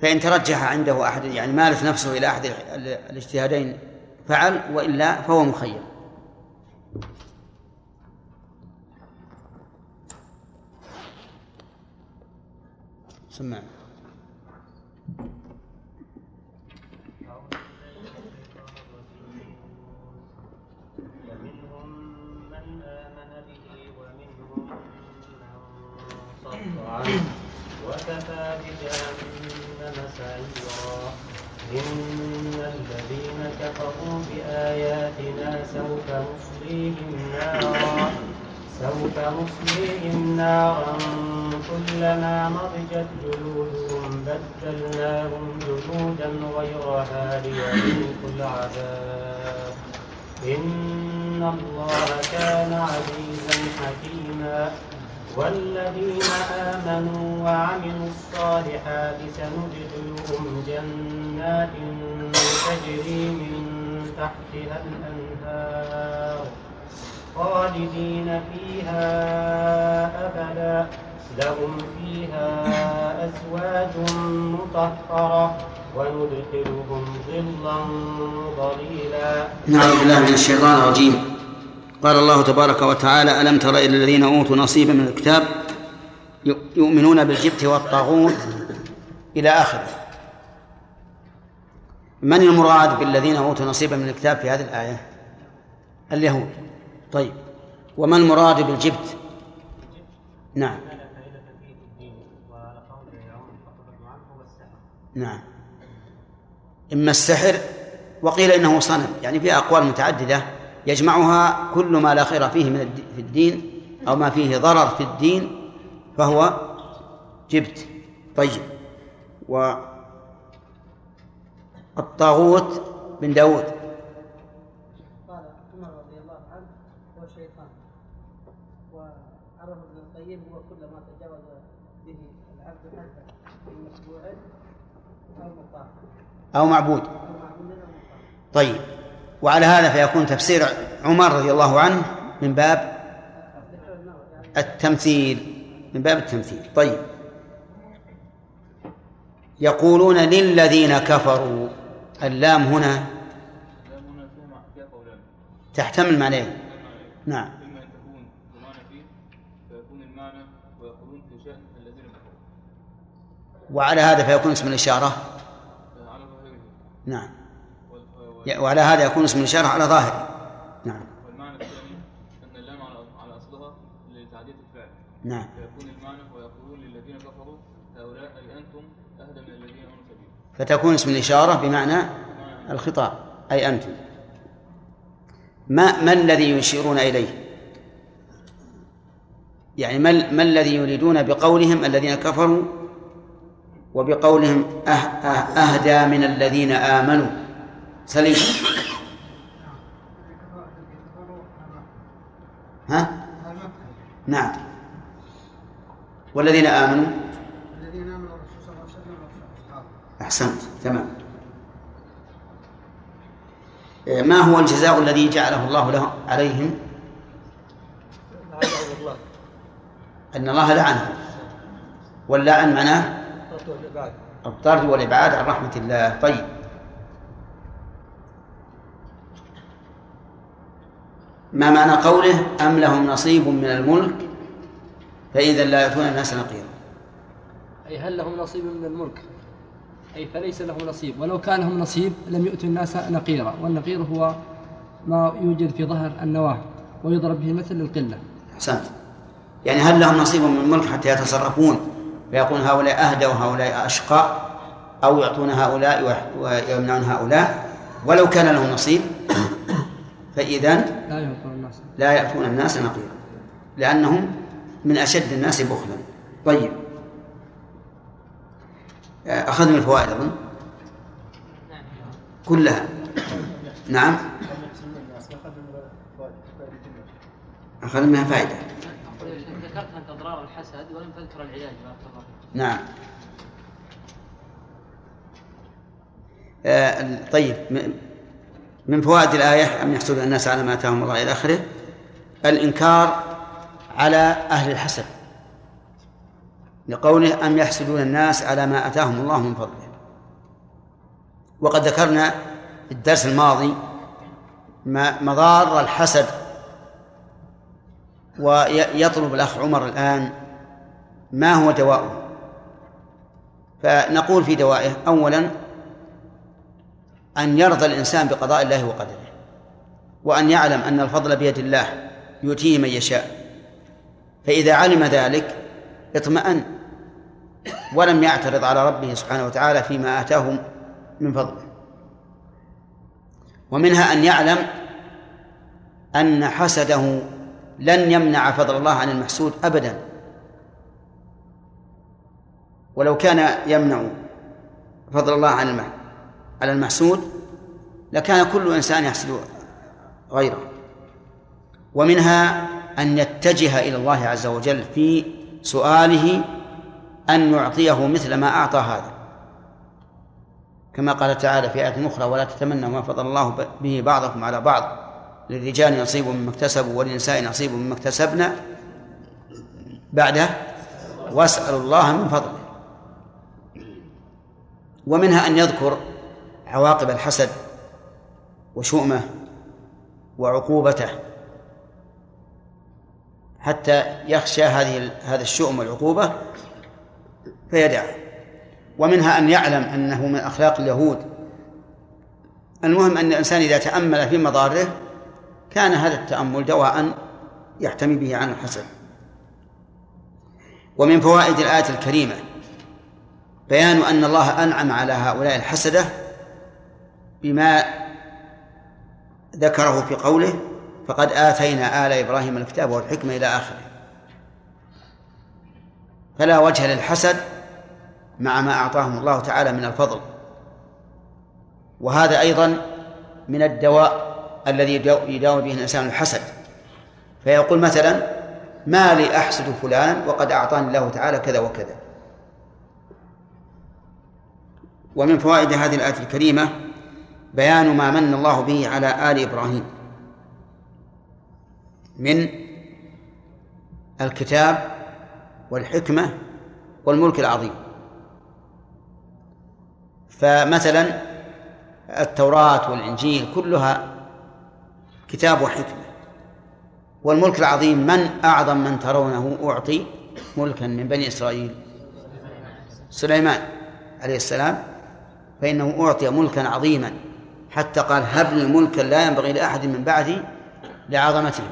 فإن ترجح عنده أحد يعني مالت نفسه إلى أحد الاجتهادين فعل وإلا فهو مخير. سمع. فمنهم من كفروا بآياتنا سوف نصليهم نارا. سوف نصليهم نارا كلما نضجت جلودهم بدلناهم جلودا غيرها ليذوقوا العذاب. إن الله كان عزيزا حكيما. والذين آمنوا وعملوا الصالحات سندخلهم جنات تجري من تحتها الأنهار خالدين فيها أبدا. لهم فيها أزواج مطهرة وندخلهم ظلا ظليلا. نعوذ بالله من الشيطان الرجيم. قال الله تبارك وتعالى ألم تر إلى الذين أوتوا نصيبا من الكتاب يؤمنون بالجبت والطاغوت إلى آخره. من المراد بالذين أوتوا نصيبا من الكتاب في هذه الآية؟ اليهود. طيب. وما المراد بالجبت؟ نعم. نعم. إما السحر وقيل إنه صنم يعني في أقوال متعددة يجمعها كل ما لا خير فيه من في الدين أو ما فيه ضرر في الدين فهو جبت. طيب. و الطاغوت بن داود. قال عمر رضي الله عنه هو الشيطان وعرف ابن القيم هو كل ما تجاوز به العبد حتى في مسبوع أو مطاع أو معبود. طيب. وعلى هذا فيكون تفسير عمر رضي الله عنه من باب التمثيل. من باب التمثيل. طيب. يقولون للذين كفروا اللام هنا تحتمل معنيين نعم. إما أن تكون فيه فيكون المعنى ويقولون في شأن الذين وعلى هذا فيكون اسم الإشارة. على ظاهره نعم. وعلى هذا يكون اسم الإشارة على ظاهره نعم. والمعنى الثاني أن اللام على أصلها لتعدية الفعل. نعم فيكون المعنى فتكون اسم الإشارة بمعنى الخطاب أي أنتم. ما ما الذي يشيرون إليه؟ يعني ما, ما الذي يريدون بقولهم الذين كفروا وبقولهم أه أه أهدى من الذين آمنوا؟ سليم. ها؟ نعم. والذين آمنوا الذين آمنوا الرسول صلى الله عليه وسلم وأصحابه أحسنت تمام. إيه، ما هو الجزاء الذي جعله الله له عليهم؟ أن الله لعنهم واللعن معناه؟ الطرد والإبعاد عن رحمة الله. طيب. ما معنى قوله أم لهم نصيب من الملك؟ فإذا لا يأتون الناس نقيرا أي هل لهم نصيب من الملك؟ أي فليس له نصيب. ولو كان لهم نصيب لم يؤتوا الناس نقيرا. والنقير هو ما يوجد في ظهر النواة ويضرب به مثل القلة. أحسنت. يعني هل لهم نصيب من الملك حتى يتصرفون؟ فيقول هؤلاء أهدى وهؤلاء أشقى أو يعطون هؤلاء ويمنعون هؤلاء؟ ولو كان لهم نصيب فإذا لا يعطون الناس. لا يأتون الناس نقيرا لأنهم من أشد الناس بخلا. طيب. أخذنا الفوائد أظن. كلها. نعم. أخذنا منها فائدة. ذكرت أنت أضرار الحسد ولم تذكر العلاج. نعم. آه، طيب من فوائد الآية أم يحسد الناس على ما آتاهم الله إلى آخره؟ الإنكار على أهل الحسد. لقوله أم يحسدون الناس على ما آتاهم الله من فضله. وقد ذكرنا في الدرس الماضي ما مضار الحسد ويطلب الأخ عمر الآن ما هو دواؤه. فنقول في دوائه أولا أن يرضى الإنسان بقضاء الله وقدره وأن يعلم أن الفضل بيد الله يؤتيه من يشاء. فإذا علم ذلك اطمأن. ولم يعترض على ربه سبحانه وتعالى فيما آتاه من فضله. ومنها أن يعلم أن حسده لن يمنع فضل الله عن المحسود أبدا. ولو كان يمنع فضل الله عن على المحسود لكان كل إنسان يحسد غيره. ومنها أن يتجه إلى الله عز وجل في سؤاله أن يعطيه مثل ما أعطى هذا. كما قال تعالى في آية أخرى ولا تتمنوا ما فضل الله به بعضكم على بعض. للرجال نصيب مما اكتسبوا وللنساء نصيب مما اكتسبنا بعده واسألوا الله من فضله. ومنها أن يذكر عواقب الحسد وشؤمه وعقوبته. حتى يخشى هذه هذا الشؤم والعقوبة فيدعه ومنها أن يعلم أنه من أخلاق اليهود. المهم أن الإنسان إذا تأمل في مضاره كان هذا التأمل دواء يحتمي به عن الحسد ومن فوائد الآية الكريمة بيان أن الله أنعم على هؤلاء الحسدة بما ذكره في قوله فقد آتينا آل إبراهيم الكتاب والحكمة إلى آخره فلا وجه للحسد مع ما أعطاهم الله تعالى من الفضل. وهذا أيضا من الدواء الذي يداوي به الإنسان الحسد. فيقول مثلا ما لي أحسد فلان وقد أعطاني الله تعالى كذا وكذا. ومن فوائد هذه الآية الكريمة بيان ما من الله به على آل إبراهيم. من الكتاب والحكمة والملك العظيم. فمثلا التوراة والإنجيل كلها كتاب وحكمة. والملك العظيم من أعظم من ترونه أعطي ملكا من بني إسرائيل؟ سليمان عليه السلام. فإنه أعطي ملكا عظيما. حتى قال هب لي ملكا لا ينبغي لأحد من بعدي لعظمته.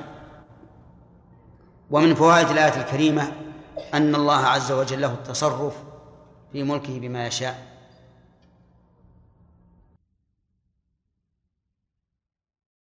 ومن فوائد الآية الكريمة أن الله عز وجل له التصرف في ملكه بما يشاء.